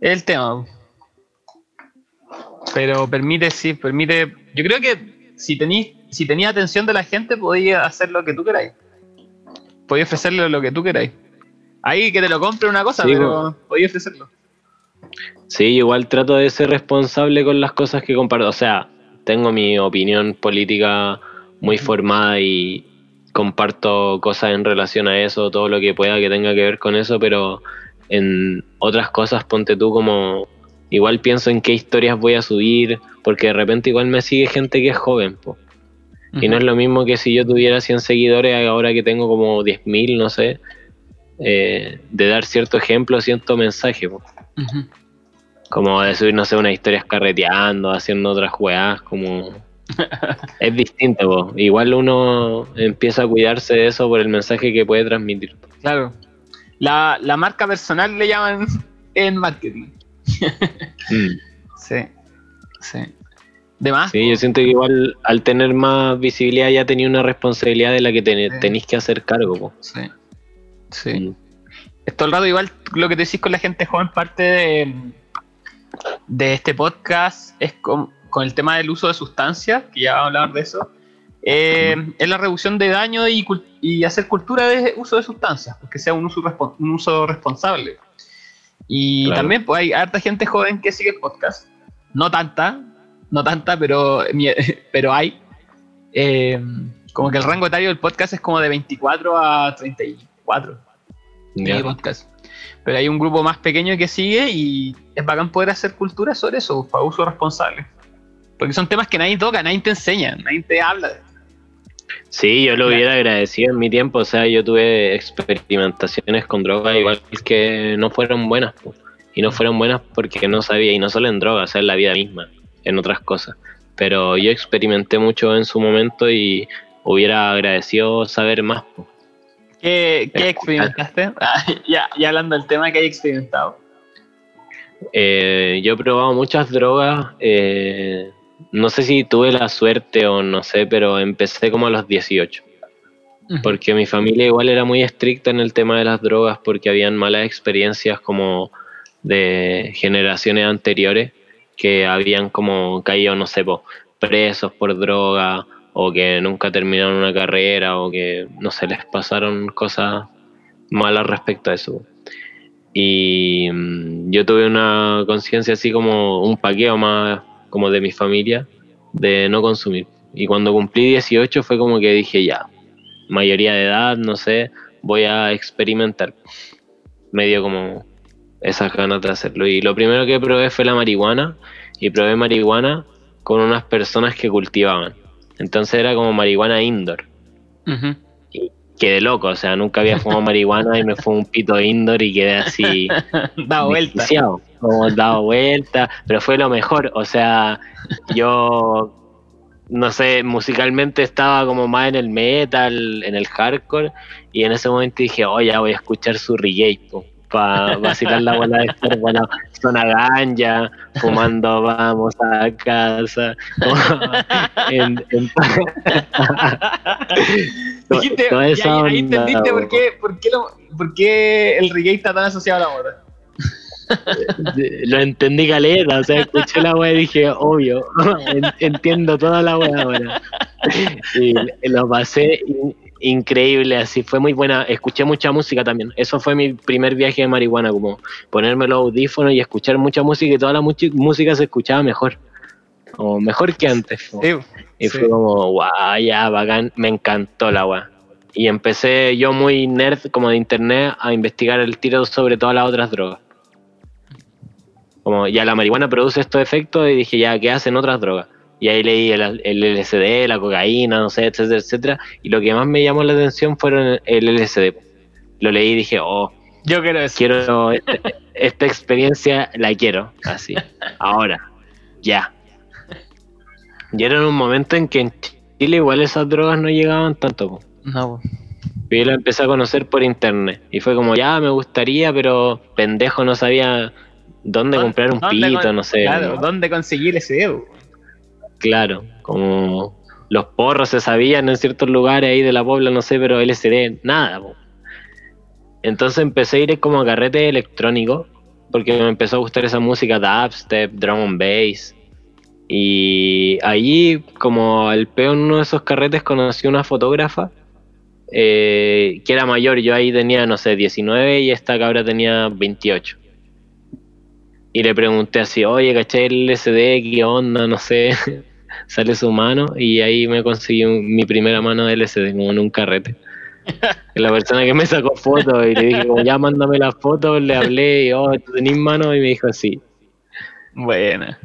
el tema. Pero permite, sí, permite. Yo creo que si tenís, si tenía atención de la gente, podía hacer lo que tú queráis. Podía ofrecerle lo que tú queráis. Ahí que te lo compre una cosa, Sí, pero podía ofrecerlo. Sí, igual trato de ser responsable con las cosas que comparto. O sea, tengo mi opinión política muy formada y comparto cosas en relación a eso, todo lo que pueda que tenga que ver con eso, pero en otras cosas ponte tú como igual pienso en qué historias voy a subir, porque de repente igual me sigue gente que es joven, po. Y no es lo mismo que si yo tuviera 100 seguidores ahora que tengo como 10.000, no sé, eh, de dar cierto ejemplo, cierto mensaje. Como de subir, no sé, unas historias carreteando, haciendo otras juegas, como... *laughs* es distinto, po. igual uno empieza a cuidarse de eso por el mensaje que puede transmitir. Claro. La, la marca personal le llaman en marketing. Mm. *laughs* Sí. Sí. De más. Sí, yo siento que igual al tener más visibilidad ya tenía una responsabilidad de la que te- Sí. tenéis que hacer cargo. po. Sí. Sí. Mm. Es todo el rato igual lo que te decís con la gente joven, parte de, de este podcast es con, con el tema del uso de sustancias, que ya vamos a hablar de eso. eh, es la reducción de daño y, y hacer cultura de uso de sustancias, que sea un uso, un uso responsable. Y Claro. también pues, hay harta gente joven que sigue el podcast. No tanta, no tanta, pero, *laughs* pero hay. Eh, como que el rango etario del podcast es como de 24 a 34 Ya. mi podcast. Pero hay un grupo más pequeño que sigue y es bacán poder hacer cultura sobre eso, para uso responsable. Porque son temas que nadie toca, nadie te enseña, nadie te habla. Sí, yo lo hubiera agradecido en mi tiempo. O sea, yo tuve experimentaciones con drogas igual que no fueron buenas. po. Y no fueron buenas porque no sabía, y no solo en drogas, o sea, en la vida misma, en otras cosas. Pero yo experimenté mucho en su momento y hubiera agradecido saber más. po. ¿Qué, qué experimentaste? *laughs* Ah, ya, ya hablando del tema que hay experimentado. Eh, yo he probado muchas drogas. eh, no sé si tuve la suerte o no sé, pero empecé como a los 18. Porque mi familia igual era muy estricta en el tema de las drogas porque habían malas experiencias como de generaciones anteriores que habían como caído, no sé, po, presos por droga o que nunca terminaron una carrera o que, no sé, les pasaron cosas malas respecto a eso. Y mm, yo tuve una conciencia así como un paqueo más como de mi familia de no consumir. Y cuando cumplí 18 fue como que dije ya, mayoría de edad, no sé, voy a experimentar. Me dio como esas ganas de hacerlo. Y lo primero que probé fue la marihuana. Y probé marihuana con unas personas que cultivaban. Entonces era como marihuana indoor. Ujú. Quedé loco, o sea, nunca había fumado *laughs* marihuana y me fue un pito indoor y quedé así *laughs* Da vuelta. como dado vuelta, pero fue lo mejor, o sea, yo no sé, musicalmente estaba como más en el metal, en el hardcore, y en ese momento dije, oh, ya voy a escuchar su reggae, para vacilar la bola de estar, bueno, zona ganja, fumando, vamos a casa. *laughs* en, en- *laughs* Dijiste, toda y esa ahí, ahí onda, entendiste por po. qué, por, qué lo- por qué el reggae está tan asociado a la moda. lo entendí caleta, o sea, escuché la wea y dije, obvio, *laughs* en- entiendo toda la wea ahora. Y lo pasé increíble, así fue muy buena, escuché mucha música también, eso fue mi primer viaje de marihuana, como ponerme los audífonos y escuchar mucha música y toda la música se escuchaba mejor. o mejor que antes. Sí, Y sí. fue como, guau, ya, bacán, me encantó la weá. Y empecé yo muy nerd como de internet a investigar el tiro sobre todas las otras drogas. Como ya la marihuana produce estos efectos y dije, ya, ¿qué hacen otras drogas? Y ahí leí el, el LSD, la cocaína, no sé, etcétera, etcétera. Y lo que más me llamó la atención fueron el LSD. Lo leí y dije, oh, Yo quiero eso. quiero este- esta experiencia la quiero así ahora ya y era en un momento en que en Chile igual esas drogas no llegaban tanto. No, yo la empecé a conocer por internet y fue como ya me gustaría pero pendejo no sabía dónde comprar un ¿Dónde pito no sé Claro, ¿dónde conseguir ese dedo? Claro como los porros se sabían en ciertos lugares ahí de la pobla no sé pero LSD nada. Entonces empecé a ir como a carrete electrónico, porque me empezó a gustar esa música dubstep, drum and bass. Y allí, como al peo en uno de esos carretes, conocí una fotógrafa eh, que era mayor. Yo ahí tenía, no sé, 19 y esta cabra tenía 28. Y le pregunté así, oye, caché el LSD, qué onda, no sé. *laughs* Sale su mano y ahí me conseguí un- mi primera mano de LSD, como en un carrete la persona que me sacó fotos y le dije como ya mándame las fotos, le hablé y oh, ¿tú tenés mano? Y me dijo sí. Buena.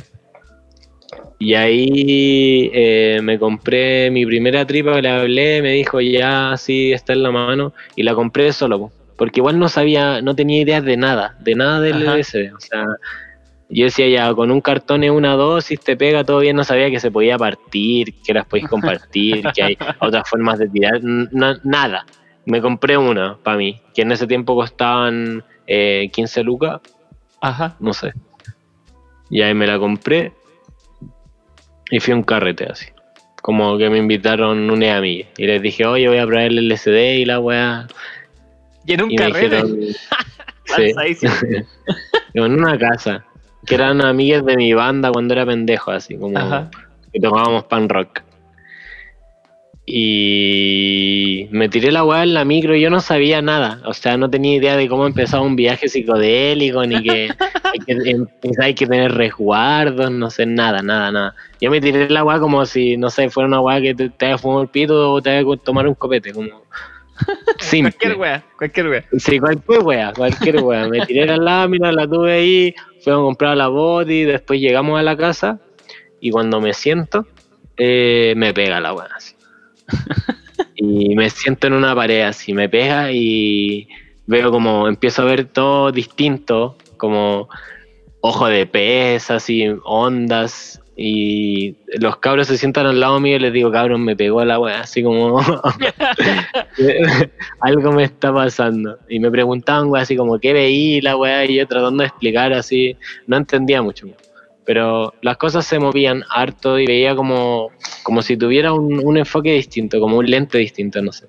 Y ahí eh, me compré mi primera tripa, le hablé, me dijo ya sí está en la mano y la compré solo, po, porque igual no sabía, no tenía idea de nada, de nada del. LSD, o sea, yo decía ya con un cartón es una dosis, te pega todo bien, no sabía que se podía partir, que las podéis compartir, que hay *laughs* otras formas de tirar, no- nada. Me compré una para mí, que en ese tiempo costaban eh, 15 lucas, Ajá. no sé. Y ahí me la compré y fui a un carrete así. Como que me invitaron unas amigas y les dije, oye, voy a probar el LSD y la weá. Y en un Y carrete. dijeron, *laughs* sí, *laughs* en una casa, que eran amigas de mi banda cuando era pendejo, así como Ajá. que tocábamos pan rock. Y me tiré la weá en la micro y yo no sabía nada. O sea, no tenía idea de cómo empezaba un viaje psicodélico, ni que *laughs* hay que, em- hay que tener resguardos, no sé, nada, nada, nada. Yo me tiré la weá como si, no sé, fuera una weá que te, te haga fumar el pito o te haga tomar un copete, como *laughs* simple. Cualquier wea, cualquier wea. Sí, cualquier wea, cualquier wea. Me tiré la lámina, la tuve ahí, fuimos a comprar la body, después llegamos a la casa y cuando me siento, eh, me pega la wea así. *laughs* Y me siento en una pared así, me pega y veo como empiezo a ver todo distinto, como ojo de pez, así, ondas. Y los cabros se sientan al lado mío y les digo, cabros, me pegó la wea, así como *laughs* algo me está pasando. Y me preguntaban, wea, así como, ¿qué veí la weá? Y yo tratando de explicar así, no entendía mucho. Pero las cosas se movían harto y veía como, como si tuviera un, un enfoque distinto, como un lente distinto, no sé.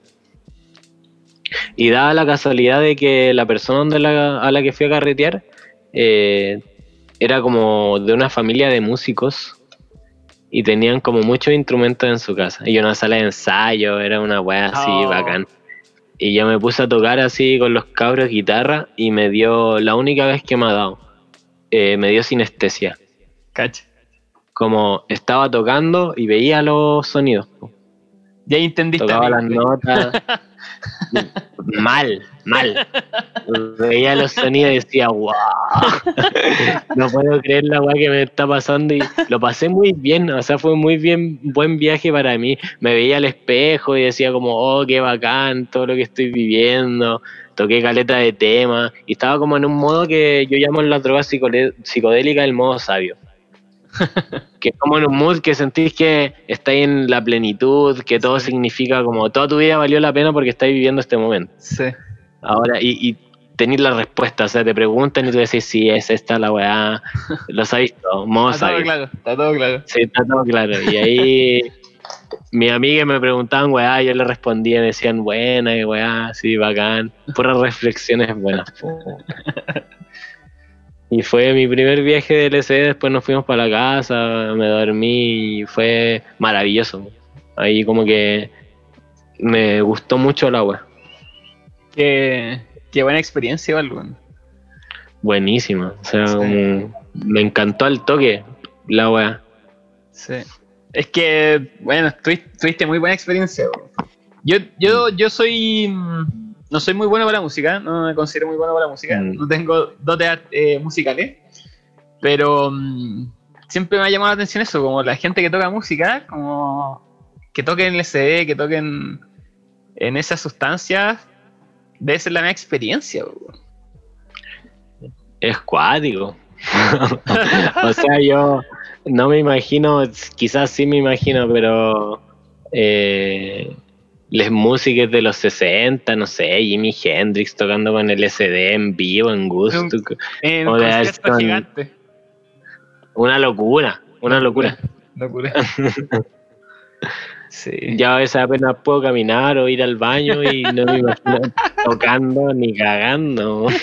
Y daba la casualidad de que la persona a la que fui a carretear eh, era como de una familia de músicos y tenían como muchos instrumentos en su casa. Y una sala de ensayo, era una weá así Oh. bacán. Y yo me puse a tocar así con los cabros guitarra y me dio, la única vez que me ha dado, eh, me dio sinestesia. Cacha. Como estaba tocando y veía los sonidos. Ya entendiste. Tocaba las notas. *laughs* mal, mal. Veía los sonidos y decía, wow. *laughs* No puedo creer la weá que me está pasando y lo pasé muy bien, o sea, fue muy bien, buen viaje para mí. Me veía al espejo y decía como, oh, qué bacán todo lo que estoy viviendo. Toqué caleta de tema y estaba como en un modo que yo llamo en la droga psicodélica el modo sabio. *laughs* que es como en un mood que sentís que estáis en la plenitud, que todo significa como toda tu vida valió la pena porque estáis viviendo este momento. Sí. Ahora, y, y tenéis la respuesta, o sea, te preguntan y tú decís, sí, es esta la weá, *laughs* lo sabéis todo, modo Está todo claro, está todo claro. Sí, está todo claro. Y ahí *laughs* mis amigas me preguntaban, weá, yo les respondía, me decían, buena, y weá, sí, bacán. Puras *laughs* reflexiones buenas. Y fue mi primer viaje de LCD, después nos fuimos para la casa, me dormí y fue maravilloso. Ahí como que me gustó mucho el agua. Qué, qué buena experiencia, weón. Buenísima. O sea, Sí. como me encantó al toque la weá. Sí. Es que, bueno, tuviste, tuviste muy buena experiencia. Yo, yo, yo soy. mm, No soy muy bueno para la música, no me considero muy bueno para la música. Mm. No tengo dotes eh, musicales. Pero mm, siempre me ha llamado la atención eso, como la gente que toca música, como que toquen el CD, que toquen en esas sustancias, debe ser la misma experiencia. weón. Es cuático. *laughs* o sea, yo no me imagino, quizás sí me imagino, pero eh, las músicas de los 60, no sé, Jimi Hendrix tocando con el SD en vivo, en gusto, En O de gigante. una locura, una locura. Locura. *laughs* sí. Ya a veces apenas puedo caminar o ir al baño y no me imagino *laughs* tocando ni cagando. *laughs*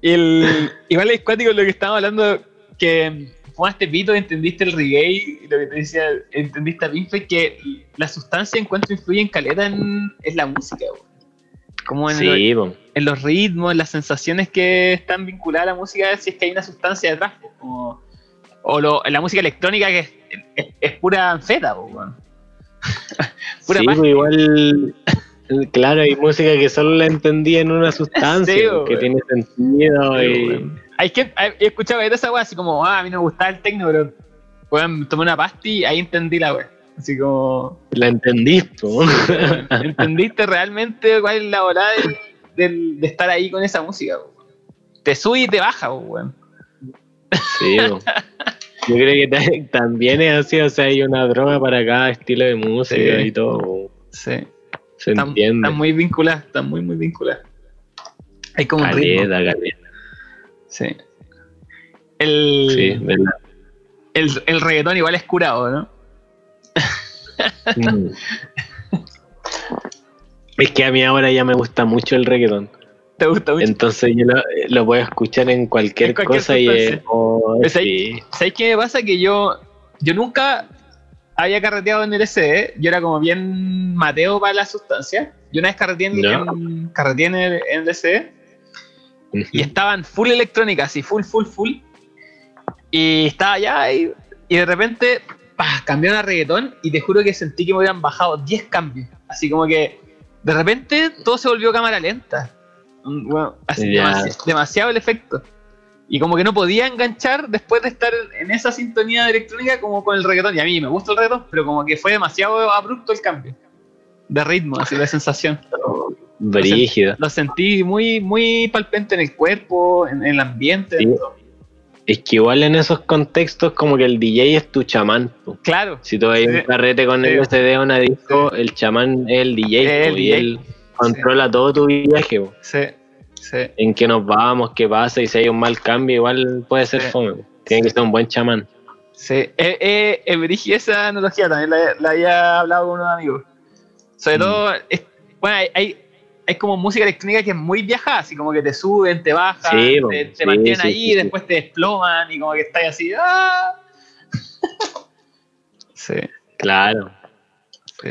Y el, igual es cuático lo que estábamos hablando, que fumaste pito, entendiste el reggae, y lo que te decía, entendiste a Floyd, que la sustancia encuentro influye en caleta en, en la música. Como en, Sí, en los ritmos, en las sensaciones que están vinculadas a la música, si es que hay una sustancia detrás, como- o lo- la música electrónica que es, es- es pura anfeta, po, weón. *laughs* Pura sí, pues igual, claro, hay música que solo la entendí en una *laughs* sustancia, Sí, que weón. tiene sentido Sí, y... weón. Hay que, he escuchado de esa weá así como, ah, a mí no me gustaba el techno, pero weón, tomé una pasta y ahí entendí la weá. Así como, La entendiste, weón, entendiste realmente cuál es la volada del- de estar ahí con esa música. weón. Te sube y te baja, weón. Sí, po. *laughs* Yo creo que ta- *laughs* también es así, o sea, hay una droga para cada estilo de música Sí. y todo. Sí. Se Están, entiende. están muy vinculadas, están muy, muy vinculadas. Hay como un ritmo. Caleta, caleta. Sí. El, Sí, verdad. el, el reggaetón igual es curado, ¿no? Mm. *laughs* Es que a mí ahora ya me gusta mucho el reggaetón. ¿Te gusta mucho? Entonces yo lo, lo puedo escuchar en cualquier, En cualquier cosa y oh, Pues sí. ¿Sabes qué me pasa? Que yo, yo nunca había carreteado en el SD. Yo era como bien mateo para la sustancia. Yo una vez carreteé en, No. en- carreteé en el, en el y estaban full electrónica, así, full, full, full. Y estaba allá y, y de repente ¡pah! cambiaron a reggaetón y te juro que sentí que me hubieran bajado 10 cambios. Así como que de repente todo se volvió cámara lenta. Mm, bueno, demasiado el efecto. Y como que no podía enganchar después de estar en esa sintonía de electrónica como con el reggaetón. Y a mí me gusta el reggaetón, pero como que fue demasiado abrupto el cambio. De ritmo, así de sensación. Brígido. Lo sentí muy, muy palpente en el cuerpo, en, en el ambiente. Sí. Es que igual en esos contextos como que el DJ es tu chamán. Claro. Si tú hay Sí. un carrete con Sí. el SD o una disco, el chamán es el DJ, Es el y él controla todo tu viaje. Sí, sí. En qué nos vamos, qué pasa, y si hay un mal cambio, igual puede ser Sí. fome. Tiene que ser un buen chamán. Sí, eh, eh, eh, esa analogía también la, la había hablado con unos amigos. Sobre Mm. todo, es- bueno, hay, hay, hay como música electrónica que es muy viajada, así como que te suben, te bajan, Sí, te, te sí, mantienen sí, ahí, después te desploman y como que estás así. ¡ah! *laughs* sí, Claro. sí.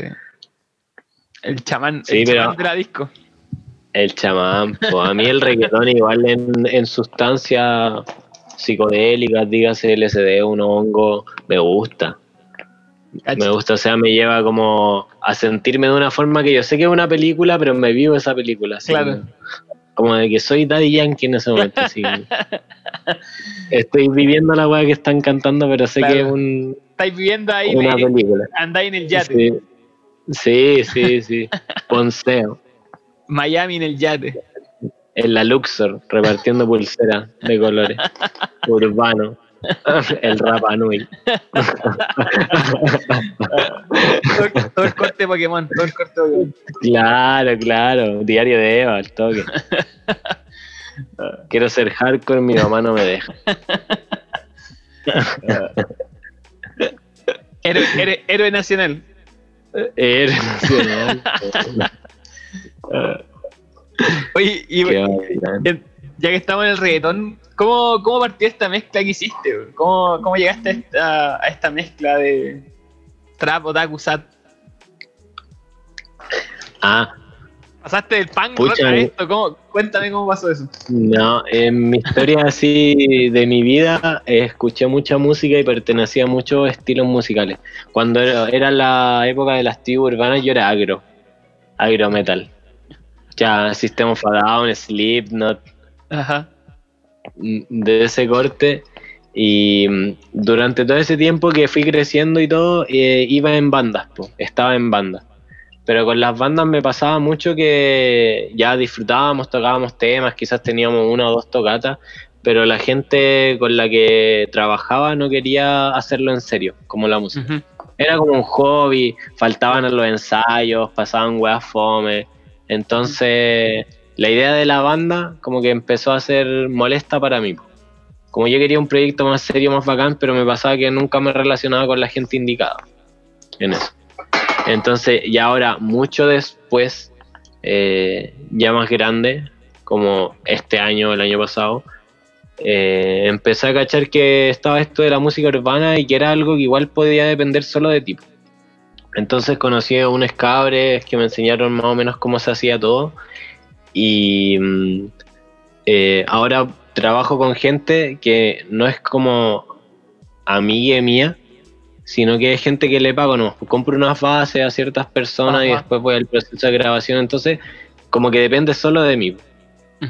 El chamán, Sí, el chamán de la disco. El chamán, pues a mí el reggaetón igual en, en sustancias psicodélicas, dígase LSD, un hongo, me gusta. Me gusta, o sea, me lleva como a sentirme de una forma que yo sé que es una película, pero me vivo esa película. así Claro. Como, de que soy Daddy Yankee en ese momento. así. *laughs* Estoy viviendo la weá que están cantando, pero sé Claro. que es un- Estáis viviendo ahí, una de- película. andáis en el yate. Sí, sí, sí. sí. *laughs* Ponceo. Miami en el yate. En la Luxor, repartiendo pulseras de colores. *laughs* Urbano. *laughs* El Rapa Nui. todo, el- todo el corte de Pokémon, todo el corte de Pokémon. Claro, claro. Diario de Eva, al toque. Quiero ser hardcore, mi mamá no me deja. Héroe, héroe- héroe nacional. Eres *laughs* nacional. *laughs* Oye, y ya que estamos en el reggaetón, ¿cómo, cómo partió esta mezcla que hiciste? ¿Cómo, cómo llegaste a esta, a esta mezcla de trap, otaku, sat? Ah, Pasaste del Pucha, rock a esto, ¿cómo? Cuéntame cómo pasó eso. No, en mi historia así de mi vida escuché mucha música y pertenecía a muchos estilos musicales. Cuando era, era la época de las tribus urbanas yo era agro, agro metal. Ya System of a Down, Slipknot, Ajá. de ese corte. Y mm, durante todo ese tiempo que fui creciendo y todo, eh, iba en bandas, po, estaba en bandas. Pero con las bandas me pasaba mucho que ya disfrutábamos, tocábamos temas, quizás teníamos una o dos tocatas, pero la gente con la que trabajaba no quería hacerlo en serio, como la música. Ujú. Era como un hobby, faltaban los ensayos, pasaban weas fome. Entonces, la idea de la banda como que empezó a ser molesta para mí. Como yo quería un proyecto más serio, más bacán, pero me pasaba que nunca me relacionaba con la gente indicada en eso. Entonces, y ahora, mucho después, eh, ya más grande, como este año, el año pasado, eh, empecé a cachar que estaba esto de la música urbana y que era algo que igual podía depender solo de ti. Entonces conocí a unos cabres que me enseñaron más o menos cómo se hacía todo y mm, eh, ahora trabajo con gente que no es como amiga mía, sino que es gente que le pago, no, compro unas bases a ciertas personas y después voy al proceso de grabación, entonces como que depende solo de mí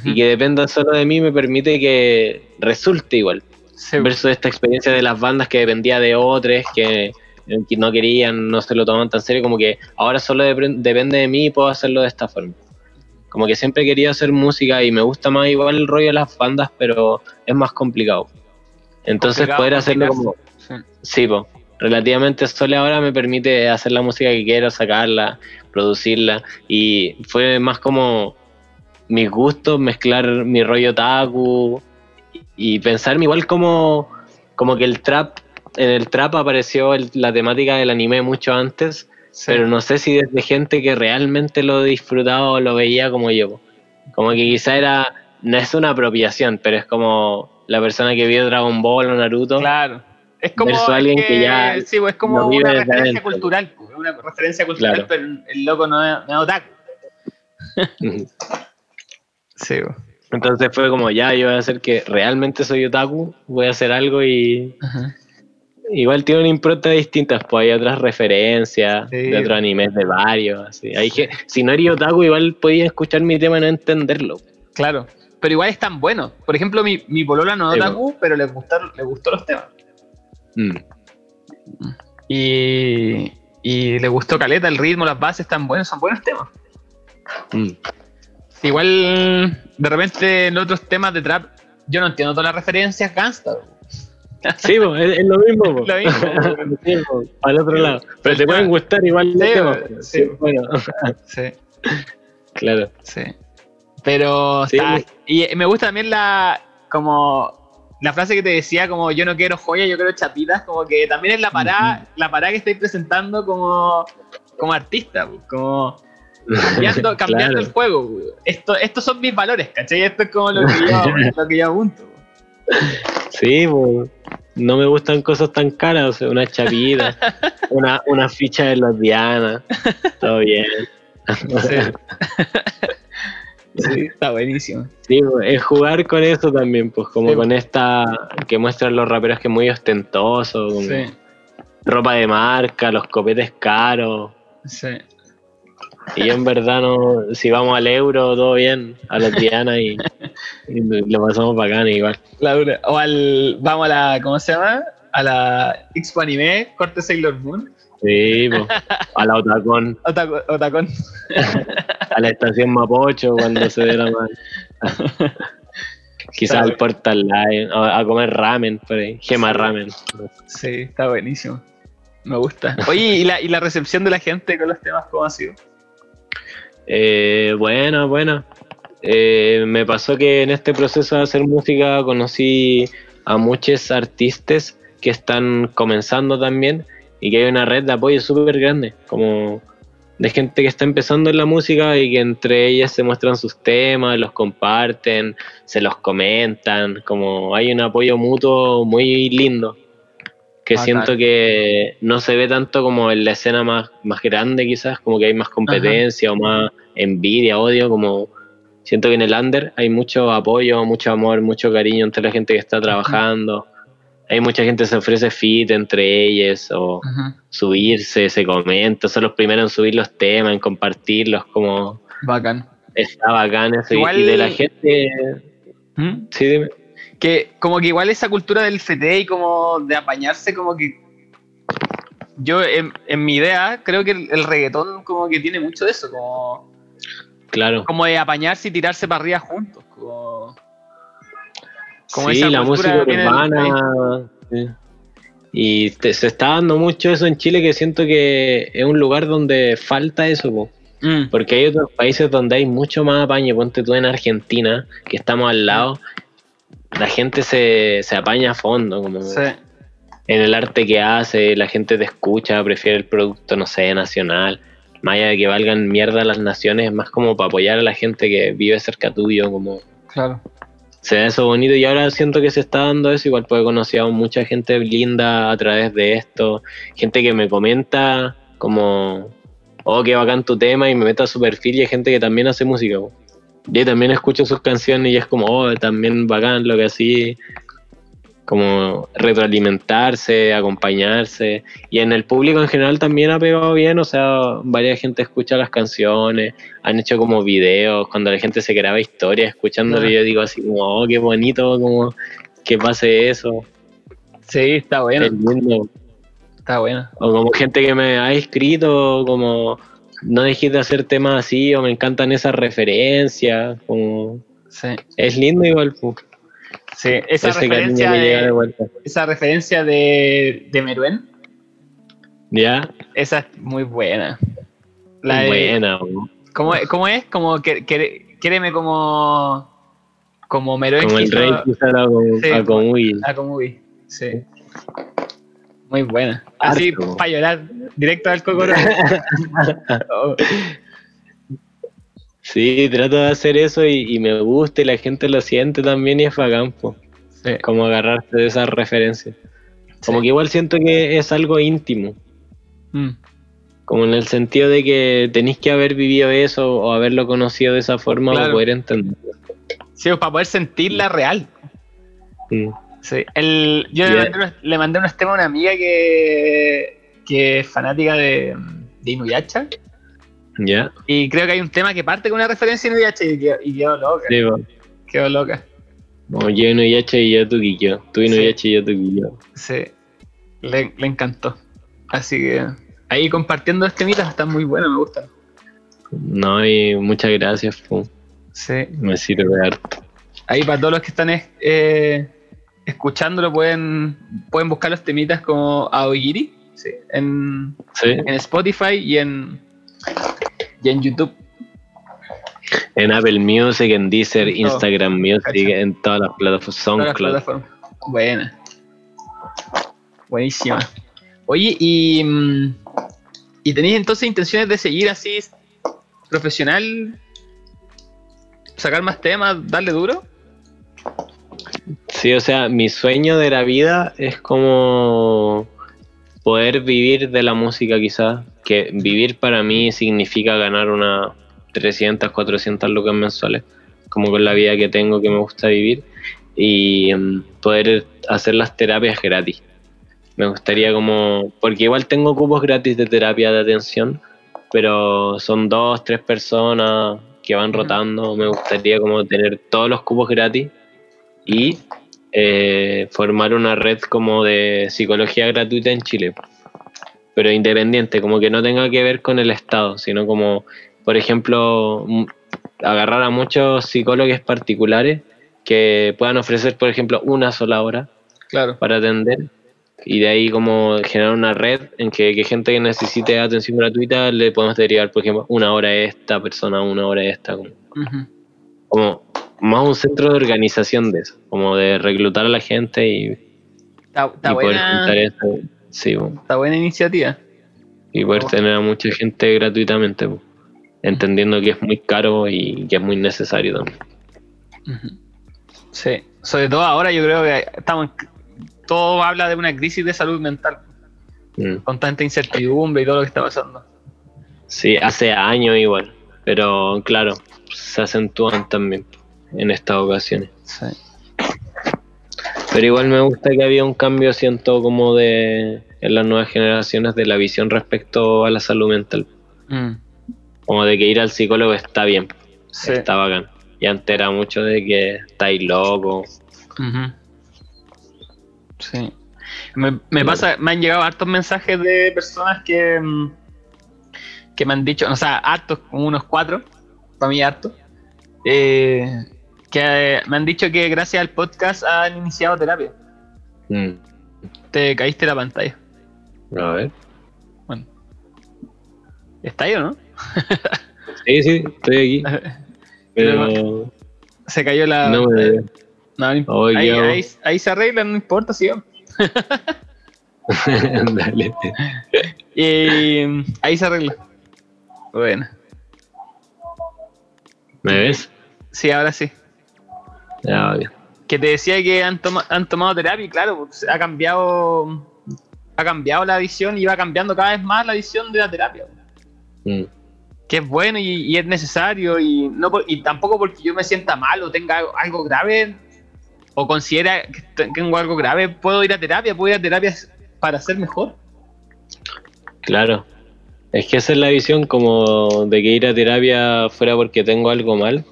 y que dependa solo de mí me permite que resulte igual. Sí, Versus esta experiencia de las bandas que dependía de otros, que, que no querían, no se lo tomaban tan serio, como que ahora solo depende de mí y puedo hacerlo de esta forma. Como que siempre he querido hacer música y me gusta más igual el rollo de las bandas, pero es más complicado. Entonces Complicado poder hacerlo como... Sí. Sí, po, relativamente solo ahora me permite hacer la música que quiero, sacarla, producirla. Y fue más como mis gustos, mezclar mi rollo taku y pensarme igual como, como que el trap, en el trap apareció el- la temática del anime mucho antes, Sí. pero no sé si desde gente que realmente lo disfrutaba o lo veía como yo. Como que quizá era, no es una apropiación, pero es como la persona que vio Dragon Ball o Naruto. Claro. Es como, es alguien que ya sí, pues, es como vive una referencia cultural, pues, es una referencia cultural, Claro. pero el loco no es, no es otaku. *laughs* Sí, pues. Entonces fue como, ya, yo voy a hacer que realmente soy otaku, voy a hacer algo y igual tiene una impronta distinta, pues hay otras referencias Sí. de otros animes, de varios, así. Hay que, si no eres otaku, igual podías escuchar mi tema y no entenderlo. Claro. Pero igual es tan bueno. Por ejemplo, mi, mi polola no es Sí, otaku, pero le gustaron, le gustó los temas. Mm. Y, y le gustó Caleta, el ritmo, las bases están buenos, son buenos temas. Mm. Igual, de repente, en otros temas de trap, yo no entiendo todas las referencias gangsta. Sí, es, es lo mismo. po. *laughs* Lo mismo, *laughs* Sí, po, al otro lado. Pero te pueden gustar igual los Sí, temas, po, po. sí. Bueno, *laughs* Sí, claro. sí. Pero Sí, está- me- y me gusta también la como la frase que te decía como yo no quiero joyas, yo quiero chapitas, como que también es la parada, la parada que estáis presentando como, como artista, pues, como cambiando, *laughs* cambiando Claro. el juego. pues. Esto, estos son mis valores, ¿cachai? Esto es como lo que yo, *laughs* lo que yo apunto. pues. Sí, no me gustan cosas tan caras, o sea, una chapita, *laughs* una, una ficha de los Diana, todo bien. Sí. Sí, *laughs* está buenísimo. Sí, es jugar con eso también, pues como Sí, con esta que muestran los raperos que es muy ostentoso, Sí, ropa de marca, los copetes caros. sí. Y yo en verdad no, si vamos al euro, todo bien, a los Diana y, *laughs* y lo pasamos bacán igual. La dura. O al. Vamos a la. ¿Cómo se llama? A la Expo Anime, corte Sailor Moon. Sí, po. *laughs* a la Otacón, Otaku- Otacón. a la estación Mapocho cuando se dé la mano. *laughs* Quizás al Portal Live, a, a comer ramen por ahí, gema Sí. ramen. Sí, está buenísimo. Me gusta. *laughs* Oye, ¿y la, ¿y la recepción de la gente con los temas cómo ha sido? Eh, buena, buena. Eh, me pasó que en este proceso de hacer música conocí a muchos artistas que están comenzando también y que hay una red de apoyo súper grande, como de gente que está empezando en la música y que entre ellas se muestran sus temas, los comparten, se los comentan, como hay un apoyo mutuo muy lindo. que Bacán. siento que no se ve tanto como en la escena más, más grande quizás, como que hay más competencia o más envidia, odio, como siento que en el under hay mucho apoyo, mucho amor, mucho cariño entre la gente que está trabajando. Hay mucha gente que se ofrece fit entre ellas o subirse, se comenta, son los primeros en subir los temas, en compartirlos, como Bacán. está bacán eso. Y- Igual- Y de la gente, ¿Mm? sí, dime. que como que igual esa cultura del FT y como de apañarse como que yo en, en mi idea creo que el, el reggaetón como que tiene mucho de eso como, claro. como de apañarse y tirarse para arriba juntos como, como sí, esa la música urbana. sí. Y te- se está dando mucho eso en Chile que siento que es un lugar donde falta eso, po. Mm, porque hay otros países donde hay mucho más apaño. Ponte tú en Argentina, que estamos al lado, la gente se, se apaña a fondo, como sí, en el arte que hace, la gente te escucha, prefiere el producto, no sé, nacional. Más allá de que valgan mierda las naciones, es más como para apoyar a la gente que vive cerca tuyo, como Claro. Se da eso bonito y ahora siento que se está dando eso, igual pues he conocido a mucha gente linda a través de esto, gente que me comenta como, oh, qué bacán tu tema y me meto a su perfil y hay gente que también hace música. Yo también escucho sus canciones y es como, oh, también bacán lo que así, como retroalimentarse, acompañarse. Y en el público en general también ha pegado bien, o sea, varias gente escucha las canciones, han hecho como videos, cuando la gente se graba historias escuchándolo, yo digo así como, oh, qué bonito, como que pase eso. sí, está bueno, lindo. está bueno. O como gente que me ha escrito, como no dejes de hacer temas así, o me encantan esas referencias, como Sí, es lindo igual, pu. Sí, esa cariño referencia de de, vuelta. esa referencia de, de Meruén, Ya, esa es muy buena. La de- buena. ¿Cómo, cómo es? Como que, que, quéreme como como Meruén como el rey a Sí. a a Komugi. Sí. Muy buena. Así para llorar, directo al cocoro. Oh, *laughs* *laughs* Sí, trato de hacer eso y, y me gusta y la gente lo siente también y es bacán, po. sí. como agarrarse de esas referencias. Como Sí. que igual siento que es algo íntimo, Mm, como en el sentido de que tenéis que haber vivido eso o haberlo conocido de esa forma Claro. para poder entenderlo. Sí, para poder sentirla real. Mm. Sí. El, yo le, mandé unos, le mandé unos temas a una amiga que, que es fanática de, de Inuyasha. ¿Ya? Y creo que hay un tema que parte con una referencia a Inuyasha y quedó, y quedó loca. Sí. Quedó loca. Como yo no yache y yo tu yo. Tú no Sí. yache y yo tu yo. Sí. Le, le encantó. Así que ahí compartiendo este mito está muy bueno, me gusta. No, y muchas gracias, po. Sí. me sirve harto. Ahí para todos los que están eh, escuchándolo pueden, pueden buscar los temitas como Aogiri sí, en, Sí, en Spotify y en, y en YouTube. en Apple Music, en Deezer, En. Instagram Music, Cacha. en todas las plataformas, SoundCloud. Buena. Buenísima. Oye, y, mm, ¿y tenéis entonces intenciones de seguir así profesional? ¿Sacar más temas? ¿Darle duro? Sí, o sea, mi sueño de la vida es como poder vivir de la música quizás, que vivir para mí significa ganar unas 300, 400 lucas mensuales, como con la vida que tengo que me gusta vivir, y mm, poder hacer las terapias gratis. Me gustaría como, porque igual tengo cupos gratis de terapia de atención, pero son dos, tres personas que van rotando, me gustaría como tener todos los cupos gratis y eh, formar una red como de psicología gratuita en Chile, pero independiente, como que no tenga que ver con el Estado, sino como, por ejemplo, agarrar a muchos psicólogos particulares que puedan ofrecer, por ejemplo, una sola hora Claro. para atender y de ahí como generar una red en que, que gente que necesite atención gratuita le podemos derivar, por ejemplo, una hora a esta persona, una hora a esta, como, más un centro de organización de eso, como de reclutar a la gente y, Está, está y poder buena, juntar eso, sí, po, está buena iniciativa. y poder Oh. tener a mucha gente gratuitamente, po, entendiendo que es muy caro y que es muy necesario también. Sí, sobre todo ahora yo creo que estamos todo habla de una crisis de salud mental, Mm. con tanta incertidumbre y todo lo que está pasando. Sí, hace años igual, pero claro, se acentúan también en estas ocasiones. Sí. Pero igual me gusta que había un cambio, siento, como de en las nuevas generaciones de la visión respecto a la salud mental. Mm, Como de que ir al psicólogo está bien, sí. está bacán. Y antes era mucho de que estáis loco. Sí. Me, me pasa, me han llegado hartos mensajes de personas que, mm, que me han dicho, o sea, hartos, como unos cuatro, para mí hartos, eh, que eh, me han dicho que gracias al podcast han iniciado terapia. Mm. Te caíste la pantalla. A ver. Bueno. ¿Está ahí o no? Sí, sí, estoy aquí. *laughs* Pero Se cayó la. no me. No. Oye, ahí, hago- ahí- ahí se arregla, no importa, sigamos. *laughs* Dale. *laughs* Y ahí se arregla. Bueno, ¿Me ves? sí, ahora sí. Ya. Que te decía que han, toma- han tomado terapia y claro, pues, ha cambiado ha cambiado la visión y va cambiando cada vez más la visión de la terapia. Mm. Que es bueno y, y es necesario y no por- y tampoco porque yo me sienta mal o tenga algo, algo grave o considera que te- tengo algo grave, puedo ir a terapia, puedo ir a terapia para ser mejor. Claro. Es que esa es la visión como de que ir a terapia fuera porque tengo algo mal,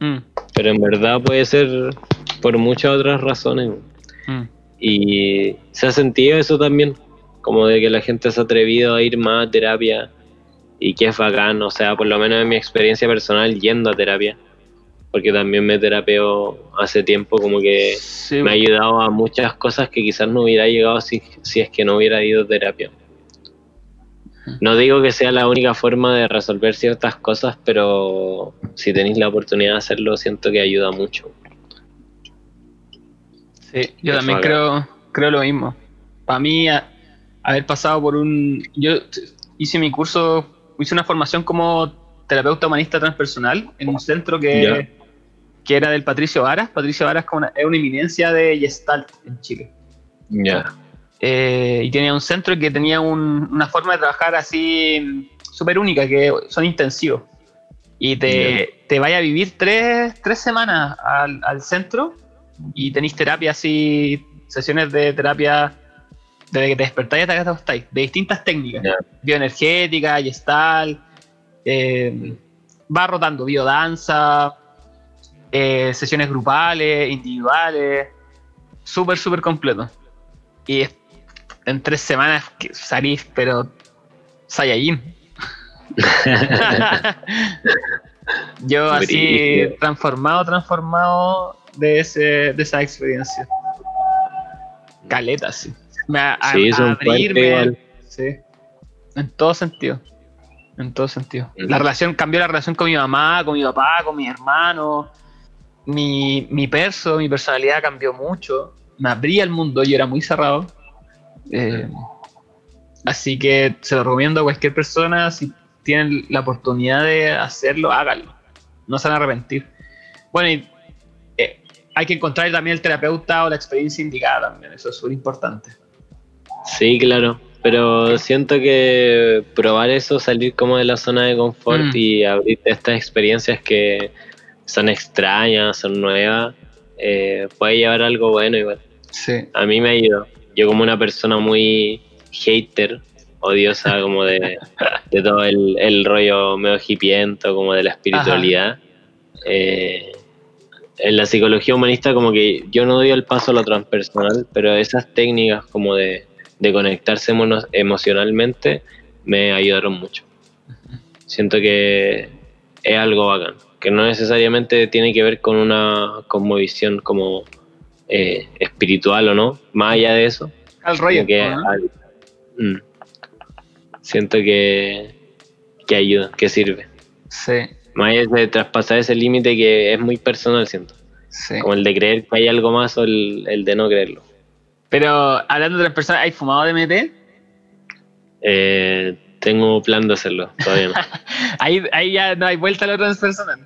Mm, pero en verdad puede ser por muchas otras razones. mm, Y se ha sentido eso también, como de que la gente se ha atrevido a ir más a terapia y que es bacán, o sea, por lo menos en mi experiencia personal yendo a terapia, porque también me terapeo hace tiempo, como que sí, me ha ayudado a muchas cosas que quizás no hubiera llegado si, si es que no hubiera ido a terapia. No digo que sea la única forma de resolver ciertas cosas, pero si tenéis la oportunidad de hacerlo, siento que ayuda mucho. Sí, yo Eso también acá. creo, creo lo mismo. Para mí, a- haber pasado por un. Yo hice mi curso, hice una formación como terapeuta humanista transpersonal en un centro que, que era del Patricio Varas. Patricio Varas es una- es una eminencia de Gestalt en Chile. Ya. Eh, y tenía un centro que tenía un- una forma de trabajar así súper única, que son intensivos. Y te, te vaya a vivir tres, tres semanas al, al centro y tenéis terapia así, sesiones de terapia desde que te despertáis hasta que te acostáis, de distintas técnicas, Ya. bioenergética, gestal, eh, va rotando biodanza, eh, sesiones grupales, individuales, súper, súper completo. Y es- en tres semanas que salís, pero Saiyajin. *laughs* Yo así transformado, transformado de, ese, de esa experiencia. Caleta, sí. Me a, a- Sí, son abrirme, sí. En todo sentido. En todo sentido. La relación, cambió la relación con mi mamá, con mi papá, con mis hermanos. Mi, mi perso, mi personalidad cambió mucho. Me abría el mundo, yo era muy cerrado. Eh, así que se lo recomiendo a cualquier persona. Si tienen la oportunidad de hacerlo, háganlo. No se van a arrepentir. Bueno, y eh, hay que encontrar también el terapeuta o la experiencia indicada también. Eso es súper importante. Sí, claro. Pero siento que probar eso, salir como de la zona de confort Mm. y abrir estas experiencias que son extrañas, son nuevas, eh, puede llevar algo bueno igual. Sí. A mí me ayudó. Yo como una persona muy hater, odiosa *laughs* como de, de todo el, el rollo medio hipiento, como de la espiritualidad. eh, en la psicología humanista como que yo no doy el paso a lo transpersonal, pero esas técnicas como de, de conectarse emocionalmente me ayudaron mucho. Siento que es algo bacán, que no necesariamente tiene que ver con una cosmovisión como eh, espiritual o no, más allá de eso, Al rollo. como que ¿no? al- mm. siento que, que ayuda, que sirve. Sí, Más allá de traspasar ese límite que es muy personal, siento. sí. Como el de creer que hay algo más o el, el de no creerlo. Pero hablando de las personas, ¿hay fumado DMT? Eh, tengo plan de hacerlo, todavía no. *laughs* Ahí, ahí ya no hay vuelta a lo transpersonal.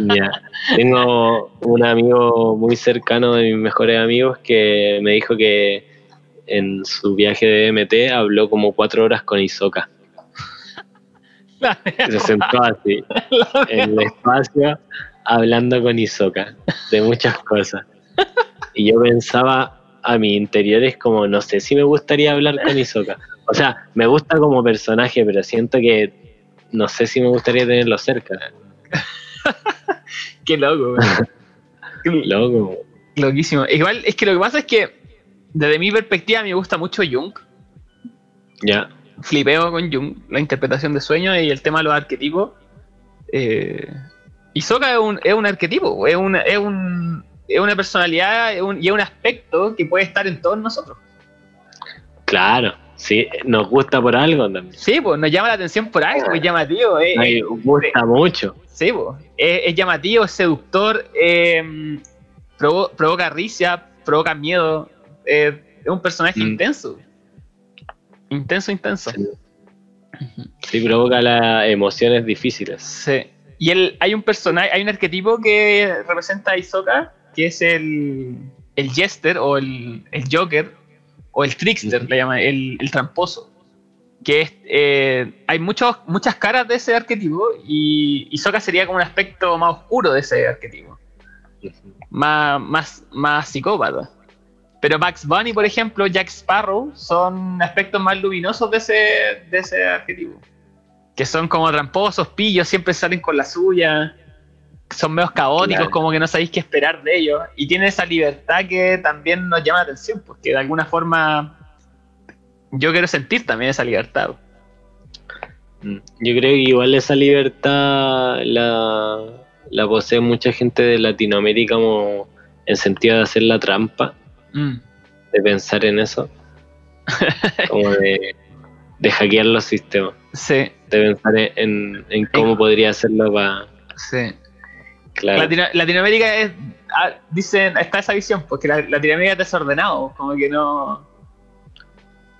Ya. Tengo un amigo muy cercano de mis mejores amigos que me dijo que en su viaje de MT habló como cuatro horas con Isoka. Se sentó así en el espacio hablando con Isoka de muchas cosas. Y yo pensaba a mi interior es como, no sé si me gustaría hablar con Isoka. O sea, me gusta como personaje, pero siento que no sé si me gustaría tenerlo cerca. *laughs* Qué loco. *laughs* Loco. Loquísimo. Igual es que lo que pasa es que desde mi perspectiva me gusta mucho Jung. Ya. Flipeo con Jung, la interpretación de sueños y el tema de los arquetipos. Eh, Hisoka es un, es un arquetipo, es, un, es, un, es una personalidad es un- y es un aspecto que puede estar en todos nosotros. Claro. Sí, nos gusta por algo también. Sí, pues nos llama la atención por algo, es llamativo. Es, Ay, es- gusta mucho. sí, pues, es, es llamativo, es seductor, eh, provo- provoca risa, provoca miedo. eh, es un personaje Mm. intenso. Intenso, intenso. Sí. Sí, provoca las emociones difíciles. Sí. Y él, hay un personaje, hay un arquetipo que representa a Hisoka, que es el, el Jester o el, el Joker o el Trickster, le llaman, el, el tramposo. Que es, eh, hay muchos, muchas caras de ese arquetipo y Hisoka sería como un aspecto más oscuro de ese arquetipo, más, más, más psicópata. Pero Bugs Bunny, por ejemplo, Jack Sparrow son aspectos más luminosos de ese, de ese arquetipo que son como tramposos, pillos, siempre salen con la suya, son medio caóticos, Claro. como que no sabéis qué esperar de ellos, y tienen esa libertad que también nos llama la atención, porque de alguna forma yo quiero sentir también esa libertad. Mm. Yo creo que igual esa libertad la, la posee mucha gente de Latinoamérica como en sentido de hacer la trampa, Mm. de pensar en eso, *laughs* como de, de hackear los sistemas, Sí, de pensar en, en- en cómo podría hacerlo para... sí. Claro. Latino- Latinoamérica es, ah, dicen, está esa visión, porque la, Latinoamérica es desordenado, como que no...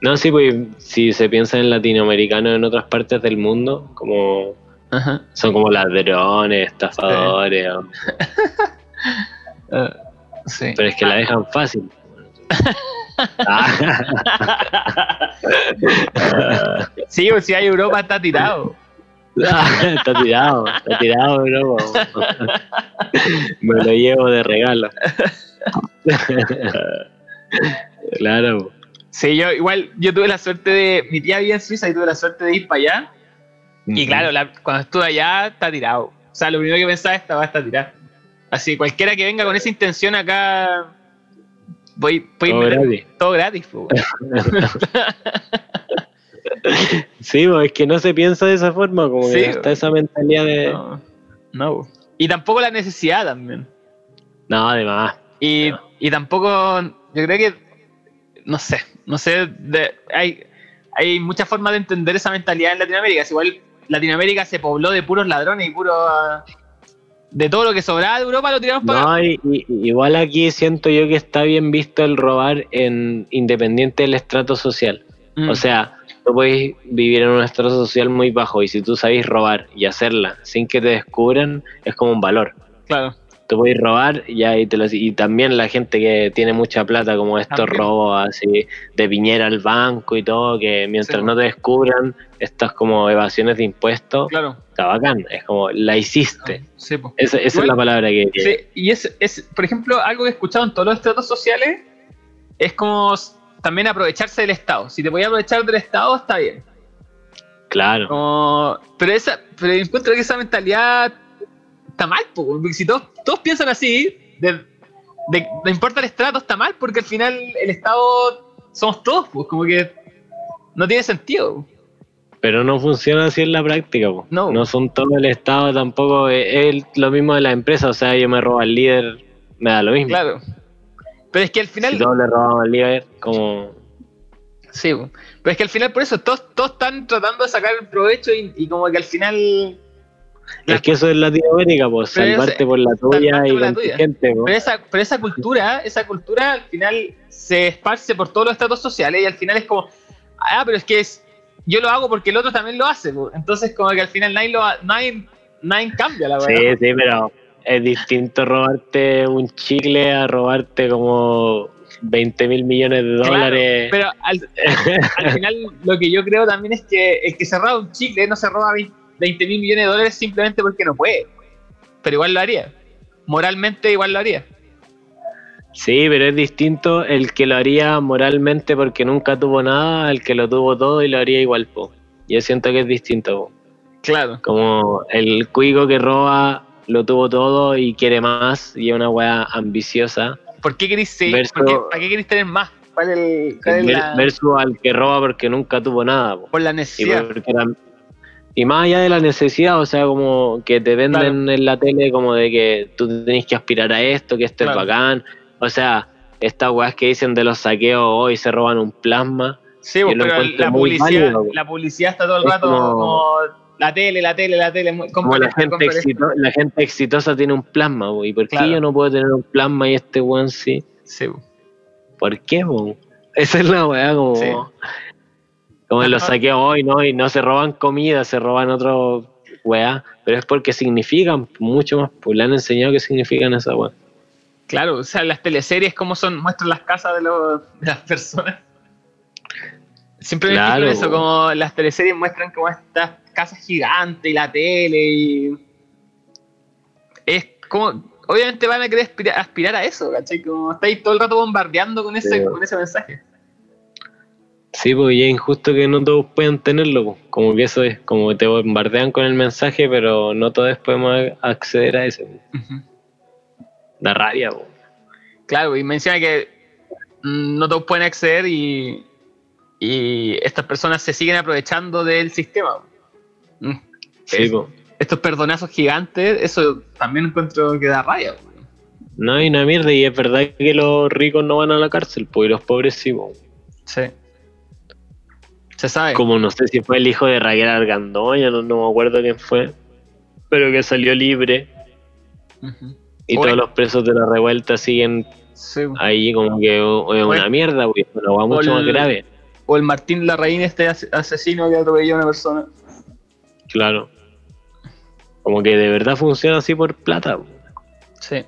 No, sí, pues si se piensa en latinoamericanos en otras partes del mundo, como Ajá. son como ladrones, estafadores, o- *laughs* sí. pero es que la dejan fácil. Ah, *laughs* sí, pues si hay Europa está tirado. *laughs* está tirado, está tirado, bro. *laughs* Me lo llevo de regalo. *laughs* claro. Sí, yo igual, yo tuve la suerte de, mi tía vive en Suiza y tuve la suerte de ir para allá. Y claro, la- cuando estuve allá está tirado. O sea, lo primero que pensaba esta va a estar tirada. Así, cualquiera que venga con esa intención acá, voy, voy Todo meter- gratis. todo gratis. Sí, pues es que no se piensa de esa forma, como Sí, que está esa mentalidad de. No. Y tampoco la necesidad también. No, además. Y, y tampoco, yo creo que, no sé, no sé, de- hay, hay muchas formas de entender esa mentalidad en Latinoamérica. Es igual Latinoamérica se pobló de puros ladrones y puro... De todo lo que sobraba de Europa lo tiramos para. No, y- y- igual aquí siento yo que está bien visto el robar en independiente del estrato social. Mm, O sea, tú puedes vivir en un estrato social muy bajo y si tú sabes robar y hacerla sin que te descubran, es como un valor. claro. Tú puedes robar y, ahí te lo- y también la gente que tiene mucha plata, como estos También. robos así de piñera al banco y todo, que mientras Sí, no te descubran, estas como evasiones de impuestos, Claro. está bacán. Es como, la hiciste. Sí, po. Esa, esa es la palabra que... Sí, y es, es, por ejemplo, algo que he escuchado en todos los estratos sociales, es como también aprovecharse del Estado. Si te podías aprovechar del Estado, está bien. Claro. Como, pero esa, pero encuentro que esa mentalidad está mal, po, porque si todos, todos piensan así, de, de- no importa el estrato, está mal, porque al final el Estado somos todos, pues como que no tiene sentido. Pero no funciona así en la práctica. po. No. son todo el Estado tampoco. Es, es lo mismo de la empresa. O sea, yo me robo al líder, me da lo mismo. Claro. Pero es que al final. Si todos le robamos al líder, como. Sí, pero es que al final por eso todos, todos están tratando de sacar el provecho y, y como que al final. Es que eso es Latinoamérica, pues salvarte por la tuya y por la tuya. gente. Pero esa, pero esa cultura, esa cultura al final se esparce por todos los estados sociales y al final es como, ah, pero es que es, yo lo hago porque el otro también lo hace, po. entonces como que al final nadie, lo nadie nadie cambia la Sí, verdad. sí, pero es distinto robarte un chicle a robarte como 20 mil millones de Claro, dólares. pero al, al final lo que yo creo también es que el que se roba un chicle no se roba 20 mil millones de dólares simplemente porque no puede. Pero igual lo haría. Moralmente igual lo haría. Sí, pero es distinto el que lo haría moralmente porque nunca tuvo nada, al que lo tuvo todo y lo haría igual, po. Yo siento que es distinto, po. Claro. Como el cuico que roba lo tuvo todo y quiere más y es una weá ambiciosa. ¿Por qué? Verso- ¿Por qué- ¿Para qué queréis tener más? ¿Cuál el- cuál es ver- la, Versus al que roba porque nunca tuvo nada, po. por la Y, necesidad? la- y más allá de la necesidad, o sea, como que te venden en la tele como de que tú tenés que aspirar a esto, que esto Claro. es bacán. O sea, estas weas que dicen de los saqueos hoy se roban un plasma. Sí, pues, pero la publicidad, válido. la publicidad está todo el Es rato como- como, la tele, la tele, la tele. Como la gente, exito- la gente exitosa tiene un plasma, po, ¿y por qué Claro. yo no puedo tener un plasma y este weón sí? Sí. ¿Por qué, po? Esa es la weá, como. Sí. Como los saqueos hoy, ¿no? Y no se roban comida, se roban otro weá. Pero es porque significan mucho más, pues le han enseñado que significan esa weá. Claro, o sea, las teleseries, cómo son, muestran las casas de, los- de las personas. Siempre me Claro, eso, como las teleseries muestran como estas casas gigantes y la tele y. Es como. Obviamente van a querer aspirar, aspirar a eso, ¿cachai? Como estáis todo el rato bombardeando con ese, Sí. con ese mensaje. Sí, pues y es injusto que no todos puedan tenerlo, pues. como que eso es, como te bombardean con el mensaje, pero no todos podemos acceder a eso. pues. Ujú. Da rabia, pues. Claro, y menciona que mm, no todos pueden acceder y, y estas personas se siguen aprovechando del sistema. Sí. Estos perdonazos gigantes, eso también encuentro que da raya. No hay una mierda y es verdad que los ricos no van a la cárcel, pues y los pobres sí. Sí. Se sabe. Como no sé si fue el hijo de Raquel Argandoña, no, no me acuerdo quién fue, pero que salió libre y Oye. todos los presos de la revuelta siguen Sí. ahí como que es una mierda, pues, es una mucho más grave, O el Martín Larraín, este ase- asesino que atropelló a una persona. claro. Como que de verdad funciona así por plata. Sí.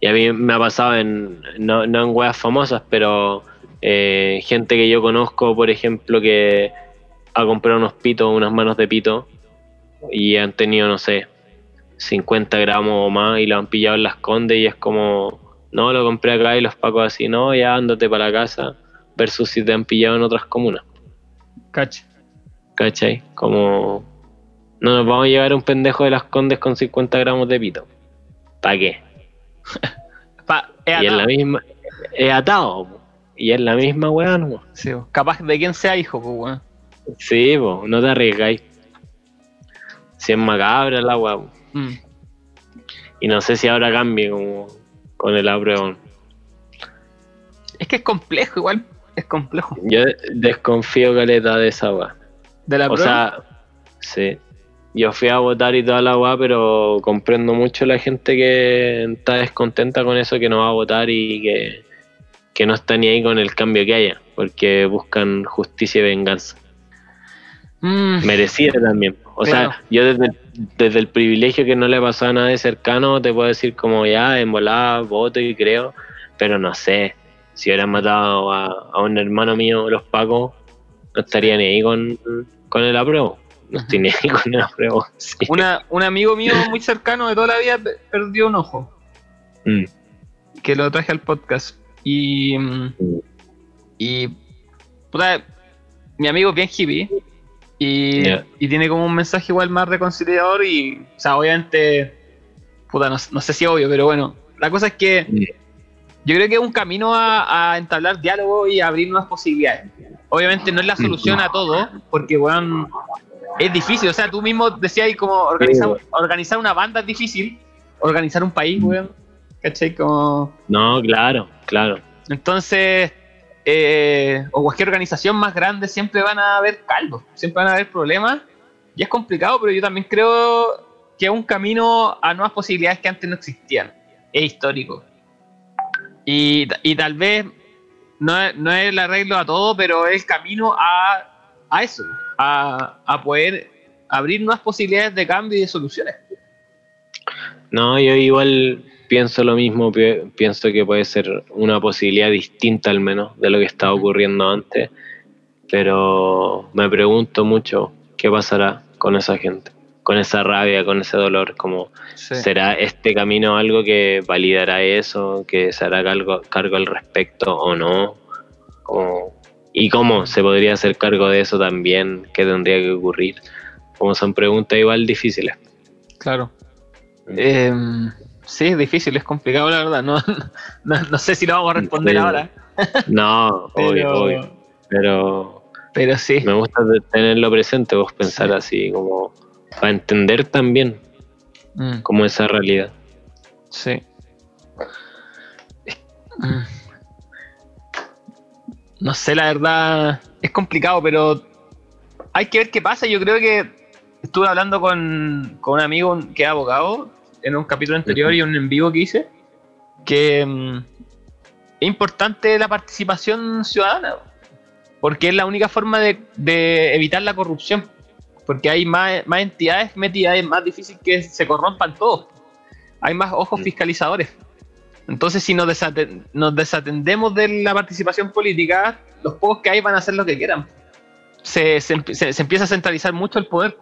Y a mí me ha pasado en, no, no en weas famosas, pero eh, gente que yo conozco, por ejemplo, que ha comprado unos pitos, unas manos de pito, y han tenido, no sé, 50 gramos o más, y lo han pillado en las condes, y es como, no, lo compré acá, y los pacos así, no, ya ándate para la casa, versus si te han pillado en otras comunas, Cacha. ¿cachai? Como, no nos vamos a llevar a un pendejo de las condes con 50 gramos de pito. ¿Para qué? *laughs* Pa- es Y es atado. la misma, es atado, po. y es la misma weá, ¿no? Sí, capaz de quien sea hijo, pues, weón. Sí, po, no te arriesgáis. Si es macabra la po. Mm. y no sé si ahora cambie como con el apruebo. Es que es complejo, igual. Es complejo. Yo desconfío caleta de esa weá. De la O prueba. sea, sí. Yo fui a votar y toda la weá, pero comprendo mucho la gente que está descontenta con eso, que no va a votar y que, que no está ni ahí con el cambio que haya, porque buscan justicia y venganza. Mm. merecida también. O Claro. sea, yo desde, desde el privilegio que no le pasó a nadie cercano, te puedo decir como ya, en volada, voto y creo, pero no sé, si hubieran matado a, a un hermano mío, los pacos, no estaría ni ahí con, con el apruebo. No estoy ni ahí con el apruebo. sí. Una, un amigo mío muy cercano de toda la vida pe- perdió un ojo. Mm, que lo traje al podcast. Y. mm, Y. Puta, mi amigo es bien hippie. Y, y tiene como un mensaje igual más reconciliador. Y. O sea, obviamente. Puta, no, no sé si obvio, pero bueno. La cosa es que. Mm. Yo creo que es un camino a, a entablar diálogo y a abrir nuevas posibilidades. Obviamente no es la solución a todo, porque, weón, es difícil. O sea, tú mismo decías ahí como organizar, Sí, organizar una banda es difícil. Organizar un país, weón. ¿Cachai? Como. No, claro, claro. Entonces, eh, o cualquier organización más grande siempre van a haber caldos, siempre van a haber problemas. Y es complicado, pero yo también creo que es un camino a nuevas posibilidades que antes no existían. Es histórico. Y, y tal vez no no es el arreglo a todo, pero es el camino a, a eso, a, a poder abrir nuevas posibilidades de cambio y de soluciones. No, yo igual pienso lo mismo, pi- pienso que puede ser una posibilidad distinta al menos de lo que estaba ocurriendo antes, pero me pregunto mucho qué pasará con esa gente, con esa rabia, con ese dolor, como Sí. será este camino algo que validará eso, que se hará cargo, cargo al respecto o no, Como- y cómo se podría hacer cargo de eso también, qué tendría que ocurrir, como son preguntas igual difíciles. Claro. Eh, sí, es difícil, es complicado, la verdad. No, *laughs* no, no sé si lo vamos a responder Sí. ahora. *laughs* No, obvio, Pero, obvio. Pero pero sí. me gusta tenerlo presente, vos pensar así, como para entender también Mm, como esa realidad. sí. Mm. No sé, la verdad. Es complicado, pero hay que ver qué pasa. Yo creo que estuve hablando con, con un amigo que es abogado en un capítulo anterior y un en vivo que hice. Que mm, es importante la participación ciudadana. Porque es la única forma de, de evitar la corrupción. Porque hay más, más entidades metidas, es más difícil que se corrompan todos. Hay más ojos Mm. fiscalizadores. Entonces, si nos, desaten- nos desatendemos de la participación política, los pocos que hay van a hacer lo que quieran. Se, se- se empieza a centralizar mucho el poder.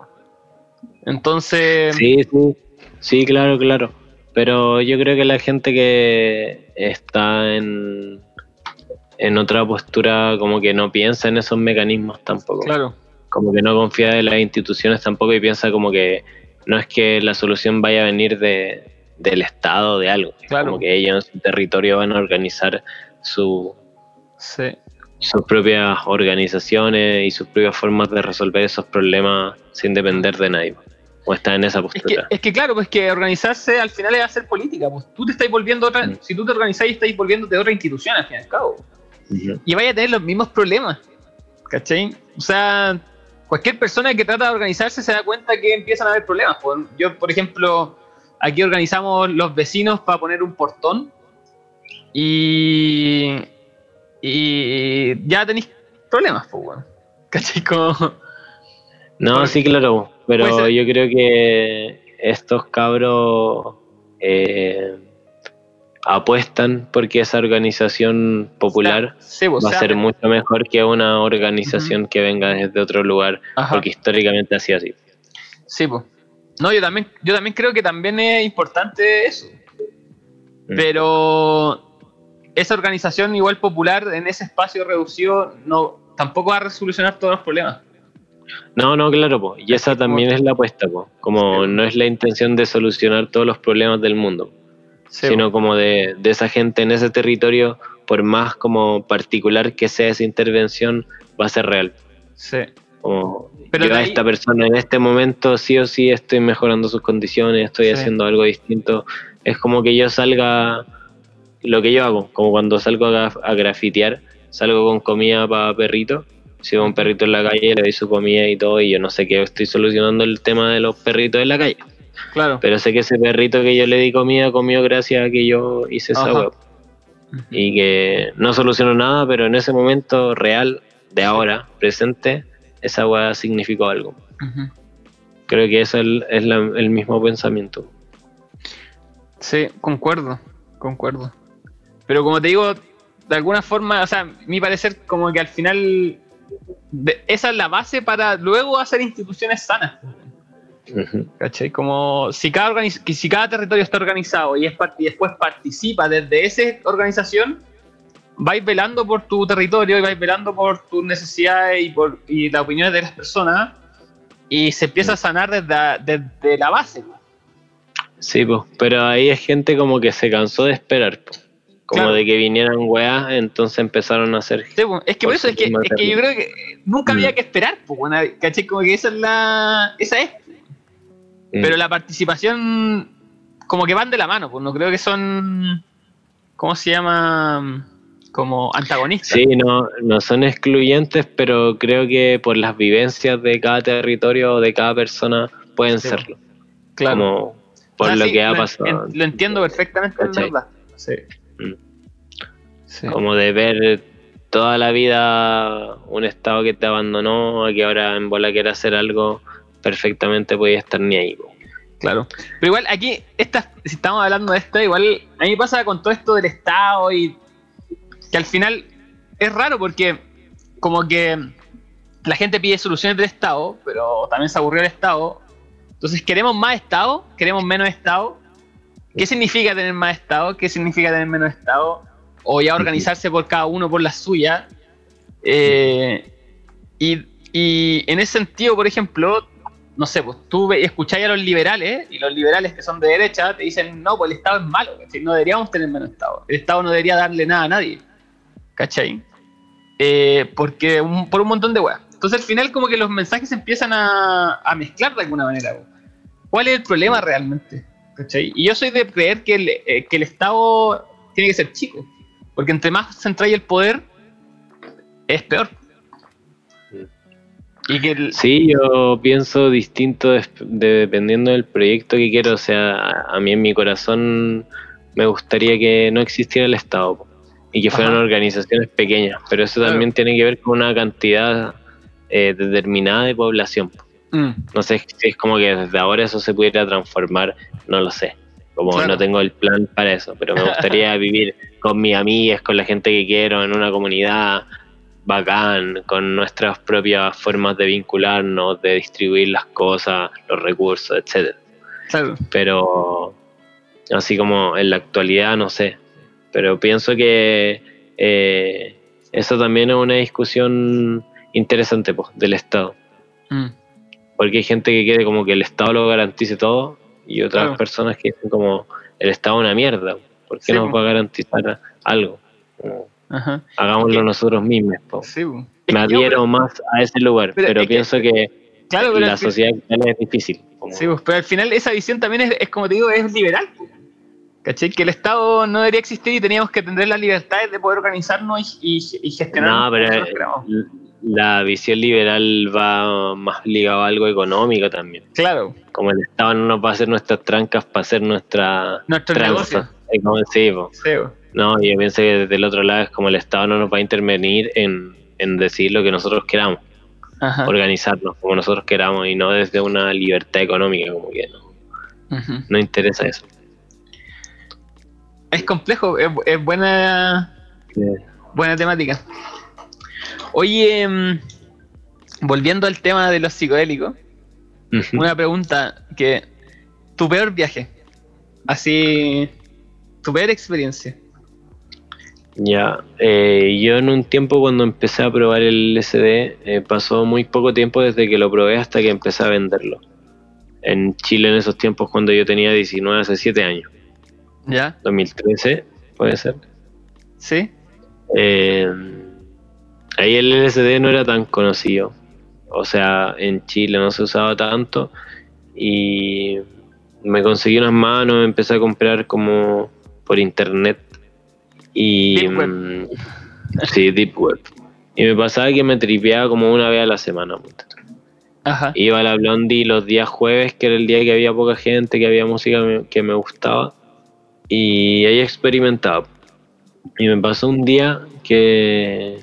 Entonces, Sí, sí, sí, claro, claro. Pero yo creo que la gente que está en, en otra postura como que no piensa en esos mecanismos tampoco. claro, Como que no confía en las instituciones tampoco y piensa como que no es que la solución vaya a venir de, del Estado de algo. Claro. Como que ellos en su territorio van a organizar su, sí, sus propias organizaciones y sus propias formas de resolver esos problemas sin depender de nadie. O está en esa Es que, postura. es que claro, pues que organizarse al final es hacer política. Pues tú te estás volviendo otra, Mm. si tú te organizás y estás volviéndote otra institución al fin y al cabo. Y vaya a tener los mismos problemas. ¿Cachai? O sea, cualquier persona que trata de organizarse se da cuenta que empiezan a haber problemas. Pues, Yo, por ejemplo, aquí organizamos los vecinos para poner un portón y, y ya tenéis problemas, pues, weón. *laughs* ¿Cachai? Como, No, sí, claro, pero yo creo que estos cabros eh, apuestan porque esa organización popular sí, pues, va o a ser mucho mejor que una organización que venga desde otro lugar, ajá. porque históricamente ha sido así. Sí, pues. No, yo también, yo también creo que también es importante eso. Mm. Pero esa organización igual popular en ese espacio reducido no tampoco va a resolucionar todos los problemas. No, no, claro, po. y esa también es la apuesta, po. como Sí. no es la intención de solucionar todos los problemas del mundo, Sí, sino como de, de esa gente en ese territorio, por más como particular que sea esa intervención, va a ser real. sí. Como Pero yo a ahí- esta persona en este momento sí o sí estoy mejorando sus condiciones, estoy Sí. haciendo algo distinto. Es como que yo salga, lo que yo hago, como cuando salgo a, a grafitear, salgo con comida para perrito. Si veo un perrito en la calle, le doy su comida y todo, y yo no sé qué estoy solucionando el tema de los perritos en la calle. Claro. Pero sé que ese perrito que yo le di comida comió gracias a que yo hice esa web. Y que no solucionó nada, pero en ese momento real, de ahora, presente, esa web significó algo. Creo que eso es el, es la- el mismo pensamiento. Sí, concuerdo, concuerdo. Pero como te digo, de alguna forma, o sea, mi parecer como que al final de- esa es la base para luego hacer instituciones sanas. ¿Cachai? Como si cada, si cada territorio está organizado y, es y después participa desde esa organización, vais velando por tu territorio y vais velando por tus necesidades y por y las opiniones de las personas y se empieza a sanar desde, desde la base. Sí, pues, pero ahí es gente como que se cansó de esperar, po. como Claro. de que vinieran weas, entonces empezaron a hacer. Sí, es que por eso es que, es que yo creo que nunca Mm. había que esperar, pues, bueno, ¿cachai? Como que esa es la. Esa es. Mm. Pero la participación, como que van de la mano, pues no creo que son. ¿Cómo se llama? Como antagonistas. Sí, no, no son excluyentes, pero creo que por las vivencias de cada territorio o de cada persona pueden Sí, serlo. claro. Como por O sea, lo sí, que ha lo, pasado. en- lo entiendo perfectamente, en ¿Cachai? verdad. Sí. Mm. Sí. Como de ver toda la vida un estado que te abandonó, a que ahora en bola quiera hacer algo, perfectamente podía estar ni ahí. Claro. Pero igual aquí, esta, si estamos hablando de esto, igual a mí me pasa con todo esto del Estado y que al final es raro porque como que la gente pide soluciones del Estado, pero también se aburrió el Estado. Entonces queremos más Estado, queremos menos Estado. ¿Qué significa tener más Estado? ¿Qué significa tener menos Estado? O ya organizarse por cada uno por la suya. Eh, y, y en ese sentido, por ejemplo, no sé, pues tú escucháis a los liberales y los liberales que son de derecha te dicen, no, pues el Estado es malo, no deberíamos tener menos Estado. El Estado no debería darle nada a nadie, ¿cachai? Eh, porque por un montón de weas. Entonces al final como que los mensajes empiezan a, mezclar de alguna manera. ¿Cuál es el problema realmente? ¿cachai? Y yo soy de creer que el, eh, que el Estado tiene que ser chico, porque entre más central el poder, es peor. Sí, yo pienso distinto dependiendo del proyecto que quiero. O sea, a mí en mi corazón me gustaría que no existiera el Estado y que fueran organizaciones pequeñas, pero eso también tiene que ver con una cantidad eh, determinada de población. Mm. No sé si es como que desde ahora eso se pudiera transformar, no lo sé. Como no tengo el plan para eso, pero me gustaría *laughs* vivir con mis amigas, con la gente que quiero, en una comunidad, bacán, con nuestras propias formas de vincularnos, de distribuir las cosas, los recursos, etc. Pero así como en la actualidad, no sé. Pero pienso que eh, eso también es una discusión interesante pues, del Estado. Mm. Porque hay gente que quiere como que el Estado lo garantice todo y otras personas que dicen como el Estado es una mierda. ¿Por qué no nos va a garantizar algo? Hagámoslo nosotros mismos. Me adhiero más a ese lugar, pero, pienso que, la sociedad es difícil. Sí, pero al final esa visión también es, como te digo, es liberal. ¿Cachai? Que el Estado no debería existir y teníamos que tener las libertades de poder organizarnos y, gestionar. No, pero la visión liberal va más ligado a algo económico también. Claro. Como el Estado no nos va a hacer nuestras trancas para hacer nuestra Nuestro negocio. Sí, no, yo pienso que desde el otro lado es como el Estado no nos va a intervenir en, decir lo que nosotros queramos, organizarnos como nosotros queramos y no desde una libertad económica, como que no, no interesa eso. Es complejo, es, buena, buena temática. Oye, em, volviendo al tema de los psicodélicos, una pregunta que tu peor viaje, así, tu peor experiencia. Ya, eh, yo en un tiempo cuando empecé a probar el LSD, eh, pasó muy poco tiempo desde que lo probé hasta que empecé a venderlo. En Chile en esos tiempos cuando yo tenía 19, hace 7 años. ¿Ya? 2013, puede ser. Sí. Eh, ahí el LSD no era tan conocido. O sea, en Chile no se usaba tanto. Y me conseguí unas manos, empecé a comprar como por internet y. Deep Web. Mm, sí, Deep Web. Y me pasaba que me tripeaba como una vez a la semana. Ajá. Iba a la Blondie los días jueves, que era el día que había poca gente, que había música que me gustaba. Y ahí experimentaba. Y me pasó un día que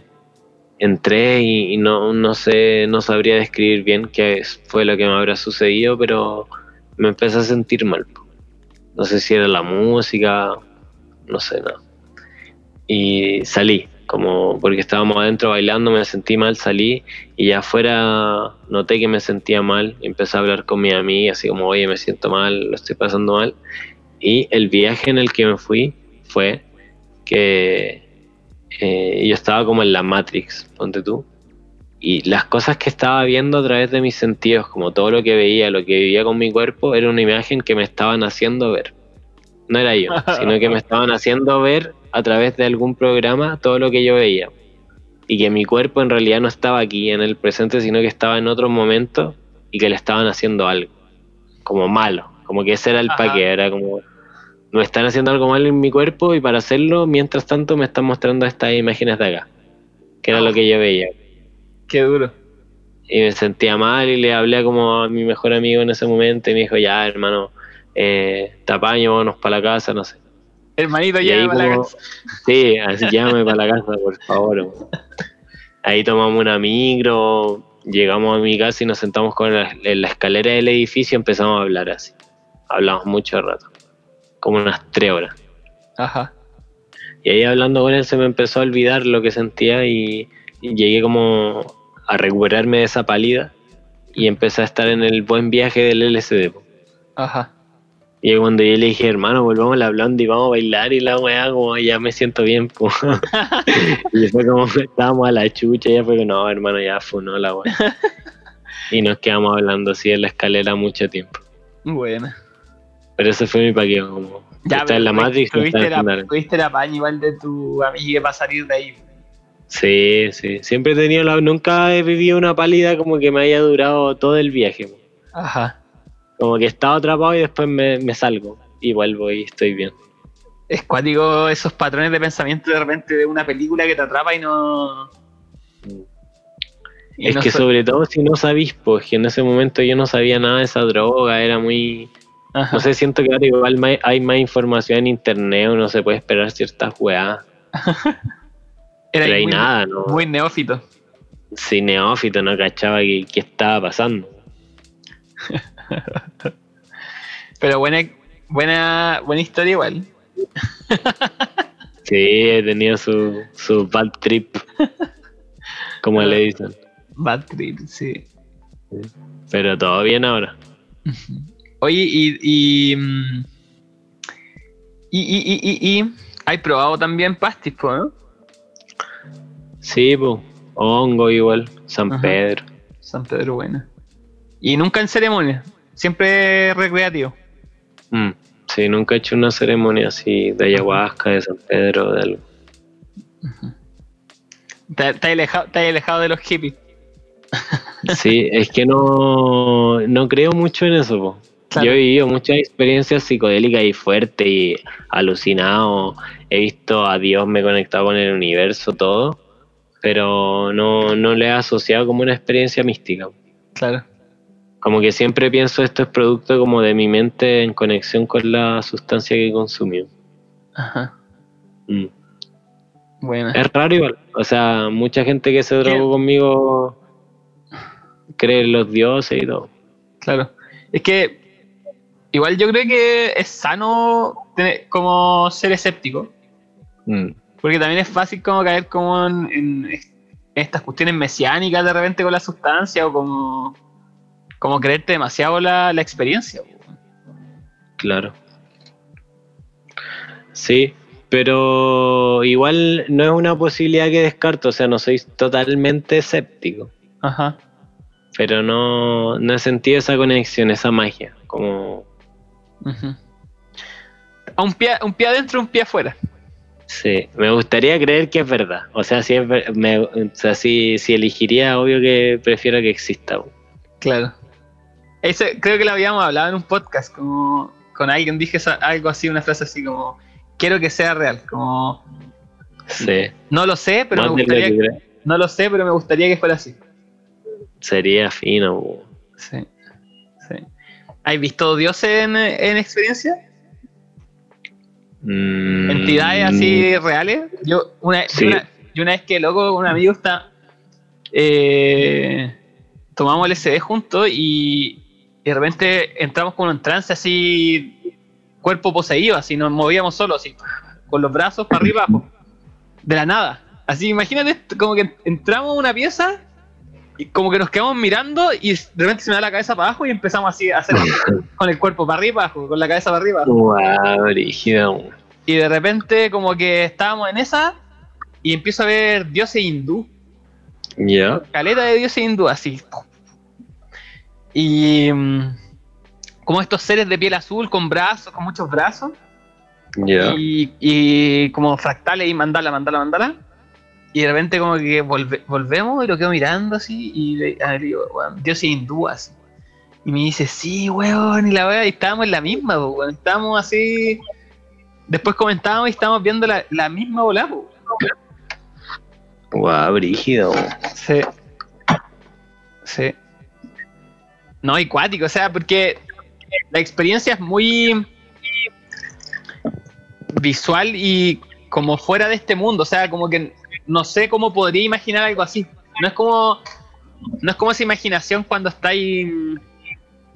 entré y, no, no sé, no sabría describir bien qué fue lo que me habrá sucedido, pero me empecé a sentir mal. No sé si era la música, no sé nada y salí, como porque estábamos adentro bailando, me sentí mal, salí y afuera noté que me sentía mal, empecé a hablar con mi amiga, así como, oye, me siento mal, lo estoy pasando mal. Y el viaje en el que me fui fue que eh, yo estaba como en la Matrix, ponte tú. Y las cosas que estaba viendo a través de mis sentidos, como todo lo que veía, lo que vivía con mi cuerpo, era una imagen que me estaban haciendo ver. No era yo, *laughs* sino que me estaban haciendo ver a través de algún programa todo lo que yo veía. Y que mi cuerpo en realidad no estaba aquí en el presente, sino que estaba en otro momento y que le estaban haciendo algo. Como malo. Como que ese era el paquete. Era como, me están haciendo algo malo en mi cuerpo y para hacerlo, mientras tanto me están mostrando estas imágenes de acá. Que era lo que yo veía. Qué duro. Y me sentía mal y le hablé como a mi mejor amigo en ese momento y me dijo, ya hermano, eh, tapaño, vámonos para la casa, no sé. Hermanito, llévame para la casa. Sí, así llévame para la casa, por favor. Ahí tomamos una micro, llegamos a mi casa y nos sentamos con en la escalera del edificio y empezamos a hablar así. Hablamos mucho rato, como unas tres horas. Ajá. Y ahí hablando con él se me empezó a olvidar lo que sentía y, y llegué como a recuperarme de esa pálida y empecé a estar en el buen viaje del LSD. Ajá. Y cuando yo le dije, hermano, volvamos a la y vamos a bailar y la weá, como ya me siento bien, po. *laughs* *laughs* y fue como, estábamos a la chucha, y ya fue como, no, hermano, ya fue, no, la weá. *laughs* y nos quedamos hablando así en la escalera mucho tiempo. Bueno. Pero ese fue mi paqueo, como, está en la Matrix, tuviste en la, tuviste la paña igual de tu amiga para salir de ahí. Sí, sí, siempre he tenido la, nunca he vivido una pálida como que me haya durado todo el viaje. Ajá. Como que he estado atrapado y después me, me salgo y vuelvo y estoy bien. Es cuático esos patrones de pensamiento de repente de una película que te atrapa y no. y es no que so- sobre todo si no sabís, pues que en ese momento yo no sabía nada de esa droga, era muy... Ajá. No sé, siento que ahora igual hay más información en internet, uno se puede esperar ciertas weas, *laughs* Era pero hay muy, nada, ¿no? muy neófito. Sin neófito, no cachaba qué, qué estaba pasando. *laughs* Pero buena, buena, buena historia igual. Sí, he tenido su, su bad trip, como le dicen. Bad trip, sí. Pero todo bien ahora. Oye, y. Y, mm, y, y, y, y, y- hay probado también pastis, po, ¿no? Sí, pues, hongo igual, San. Pedro. San Pedro Buena. Y nunca en ceremonia, siempre recreativo. Mm, Sí, nunca he hecho una ceremonia así de ayahuasca, de San Pedro, de algo. Has alejado, alejado de los hippies. Sí, es que no, no creo mucho en eso. po. Claro. Yo he vivido muchas experiencias psicodélicas y fuertes y alucinado. He visto a Dios, me he conectado con el universo, todo. Pero no, no le he asociado como una experiencia mística. Claro. Como que siempre pienso esto es producto como de mi mente en conexión con la sustancia que consumió. Ajá. Mm. Buena. Es raro igual. O sea, mucha gente que se drogó conmigo cree en los dioses y todo. Claro. Es que igual yo creo que es sano tener- como ser escéptico. Mm. Porque también es fácil como caer como en, en est- estas cuestiones mesiánicas de repente con la sustancia o como, como creerte demasiado la, la experiencia. Claro. Sí, pero igual no es una posibilidad que descarto, o sea, no soy totalmente escéptico, Ajá. pero no, no he sentido esa conexión, esa magia, como, A un pie, un pie adentro, un pie afuera. sí, me gustaría creer que es verdad, o sea, si, es me- o sea, si, si elegiría, obvio que prefiero que exista. Claro. Eso, creo que lo habíamos hablado en un podcast, como con alguien dije algo así, una frase así como, quiero que sea real, como, Sí, no lo sé, pero Más me gustaría, que no lo sé, pero me gustaría que fuera así. sería fino. sí. ¿Has visto dioses en, en experiencia? Mm, ¿Entidades así reales? Yo una, Sí. una, yo una vez que loco, un amigo está... eh, tomamos LSD juntos y, y de repente entramos como en trance así, cuerpo poseído, así nos movíamos solos, así, con los brazos para arriba, abajo, de la nada. Así, imagínate, como que entramos a una pieza y como que nos quedamos mirando y de repente se me da la cabeza para abajo y empezamos así a hacer *laughs* con el cuerpo para arriba, abajo, con la cabeza para arriba. Brígido. Y de repente como que estábamos en esa y empiezo a ver dioses hindú, Ya, caleta de dioses hindú, así. Y mm, como estos seres de piel azul con brazos, con muchos brazos, ya. y, y como fractales y mandala, mandala, mandala. Y de repente como que volve- volvemos y lo quedo mirando así y le, a ver, digo, weón, dioses hindú así. Y me dice, sí, weón, y la weá, y estábamos en la misma, weón, estábamos así. Después comentábamos y estábamos viendo la, la misma bola, po. Guau, brígido. Sí. Sí. No, y cuático, o sea, porque la experiencia es muy visual y como fuera de este mundo, o sea, como que no sé cómo podría imaginar algo así. No es como no es como esa imaginación cuando estáis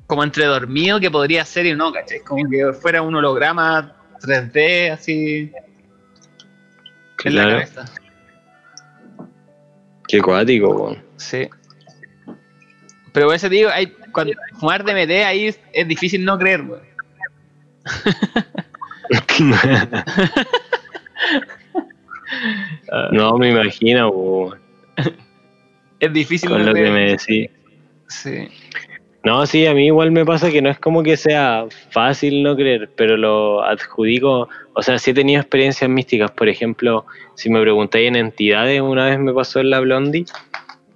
como entre dormido que podría ser y no, ¿cachai? Como que fuera un holograma 3D así en la cabeza. Qué cuático, weón. Sí. Pero por eso te digo, hay, cuando fumar DMT ahí es, es difícil no creer, weón. *laughs* *laughs* no me imagino, *laughs* Es difícil con no lo que me decís. Sí. No, sí, a mí igual me pasa que no es como que sea fácil no creer, pero lo adjudico, o sea, sí he tenido experiencias místicas, por ejemplo, si me preguntáis en entidades, una vez me pasó en la Blondie,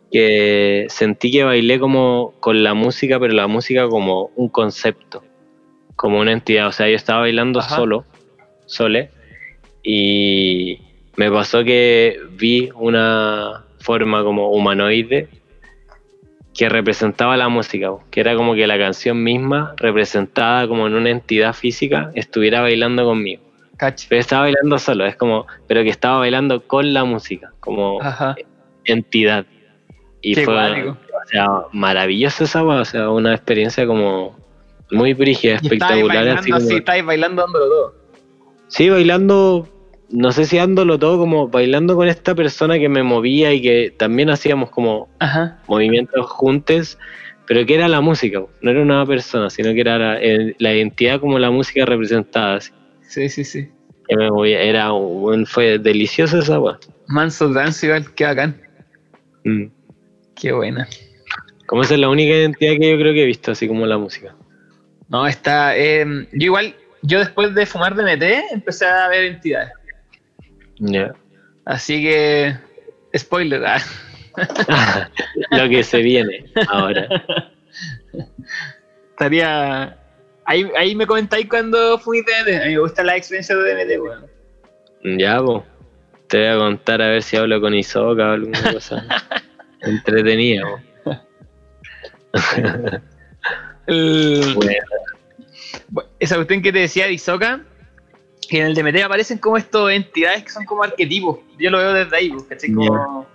que sentí que bailé como con la música, pero la música como un concepto, como una entidad, o sea, yo estaba bailando Ajá. solo, sole, y me pasó que vi una forma como humanoide que representaba la música, que era como que la canción misma, representada como en una entidad física, estuviera bailando conmigo. Pero estaba bailando solo, es como, pero que estaba bailando con la música, como Ajá. entidad. Y Qué fue, o sea, maravilloso esa o sea, una experiencia como muy brígida, Y estáis espectacular. bailando así como- estáis bailando dándolo todo. Sí, bailando, no sé si dándolo todo, como bailando con esta persona que me movía y que también hacíamos como Ajá. movimientos juntos, pero que era la música, no era una persona, sino que era la, identidad como la música representada. así, Sí, sí, sí. que me movía, era un- fue delicioso esa weá. Manso dance igual, qué bacán. Mm. Qué buena. Como esa es la única identidad que yo creo que he visto, así como la música. No, está. eh, yo igual, yo después de fumar DMT empecé a ver entidades. Ya. Así que. Spoiler. ah. *laughs* Lo que se viene ahora. *laughs* Estaría. Ahí, ahí me comentáis cuando fui DMT. A mí me gusta la experiencia de DMT, weón. Ya, po. Te voy a contar a ver si hablo con Isoca o alguna cosa *laughs* entretenida. El- Bueno, Bueno, Esa cuestión que te decía de Isoka, que en el DMT aparecen como estas entidades que son como arquetipos. Yo lo veo desde ahí, pues, ¿cachai? Como-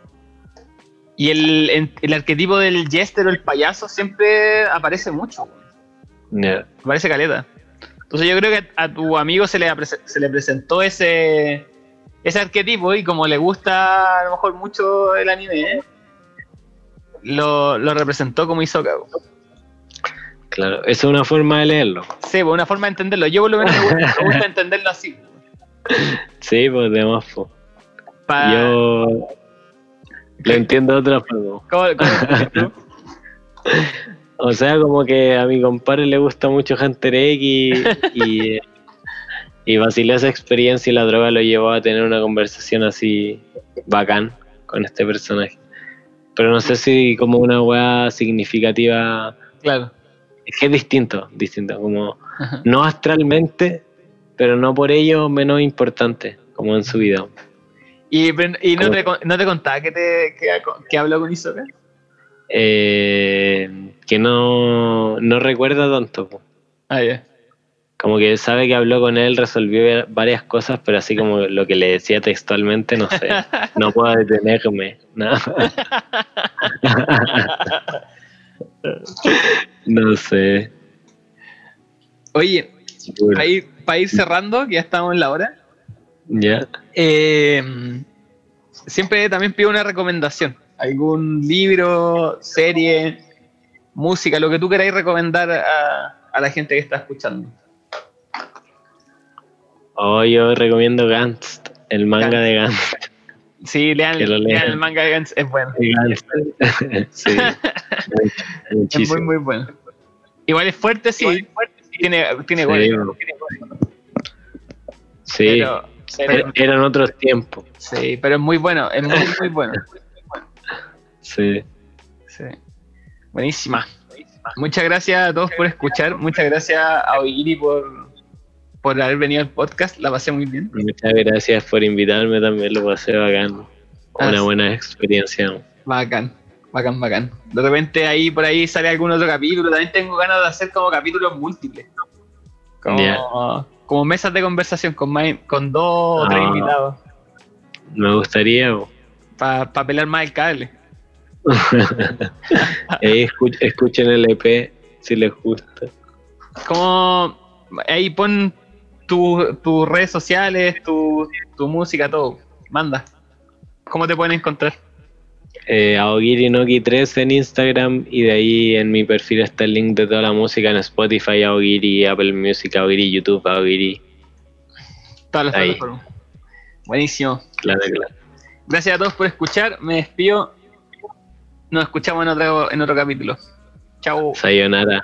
Y el, el arquetipo del jester o el payaso siempre aparece mucho, ya. aparece caleta. Entonces yo creo que a tu amigo se le, se le presentó ese, ese arquetipo y como le gusta a lo mejor mucho el anime, lo, lo representó como weón. Claro, esa es una forma de leerlo. Sí, pues una forma de entenderlo. Yo por lo menos me gusta, me gusta entenderlo así. *laughs* Sí, pues de más. Pa- Yo lo entiendo de otra forma. ¿Cómo-? *laughs* O sea, como que a mi compadre le gusta mucho Hunter X y, y vaciló esa experiencia y la droga lo llevó a tener una conversación así bacán con este personaje. Pero no sé si como una weá significativa. Claro. Que es distinto, distinto. Como Ajá. no astralmente, pero no por ello menos importante, como en su vida. Y, pero- y no, te, con- no te contaba que, te, que, que habló con Isoka. Eh, que no, no recuerda tanto. po. Ah, ya. Como que sabe que habló con él, resolvió varias cosas, pero así como lo que le decía textualmente, no sé. *laughs* No puedo detenerme. No, *laughs* no sé. Oye, Bueno, para ir, para ir cerrando, que ya estamos en la hora. Ya. Eh, siempre también pido una recomendación. Algún libro, serie, música, lo que tú queráis recomendar a, a la gente que está escuchando. Oh, yo recomiendo Gantz, el manga de Gantz. Sí, lean, lean lean. el manga de Gantz, es bueno. Sí, *laughs* *laughs* Es muy, muy bueno. Igual es fuerte, sí. Tiene, tiene Sí, goles. Sí, pero, pero- er- eran otros tiempos. sí, pero es muy bueno, es muy, muy bueno. *laughs* Sí. Sí. Buenísima. Muchas gracias a todos por escuchar. Muchas gracias a Oigiri por, por haber venido al podcast. La pasé muy bien. Muchas gracias por invitarme también, lo pasé bacán. Ah, Una sí. buena experiencia. Bacán, bacán, bacán. De repente ahí por ahí sale algún otro capítulo. También tengo ganas de hacer como capítulos múltiples. Como, como mesas de conversación con, más- con dos o tres Ah. invitados. Me gustaría. Para pelar más el cable. *laughs* Eh, escu- escuchen el EP si les gusta. Como ahí pon tu- tus redes sociales, tu, tu música, todo. Manda. ¿Cómo te pueden encontrar? Eh, Aogirinoki3 en Instagram y de ahí en mi perfil está el link de toda la música en Spotify, Aogiri, Apple Music, Aogiri, YouTube, Aogiri. Todas las plataformas. Buenísimo. Claro, claro. Gracias a todos por escuchar. Me despido. Nos escuchamos en otro, en otro capítulo. Chao. Sayonara.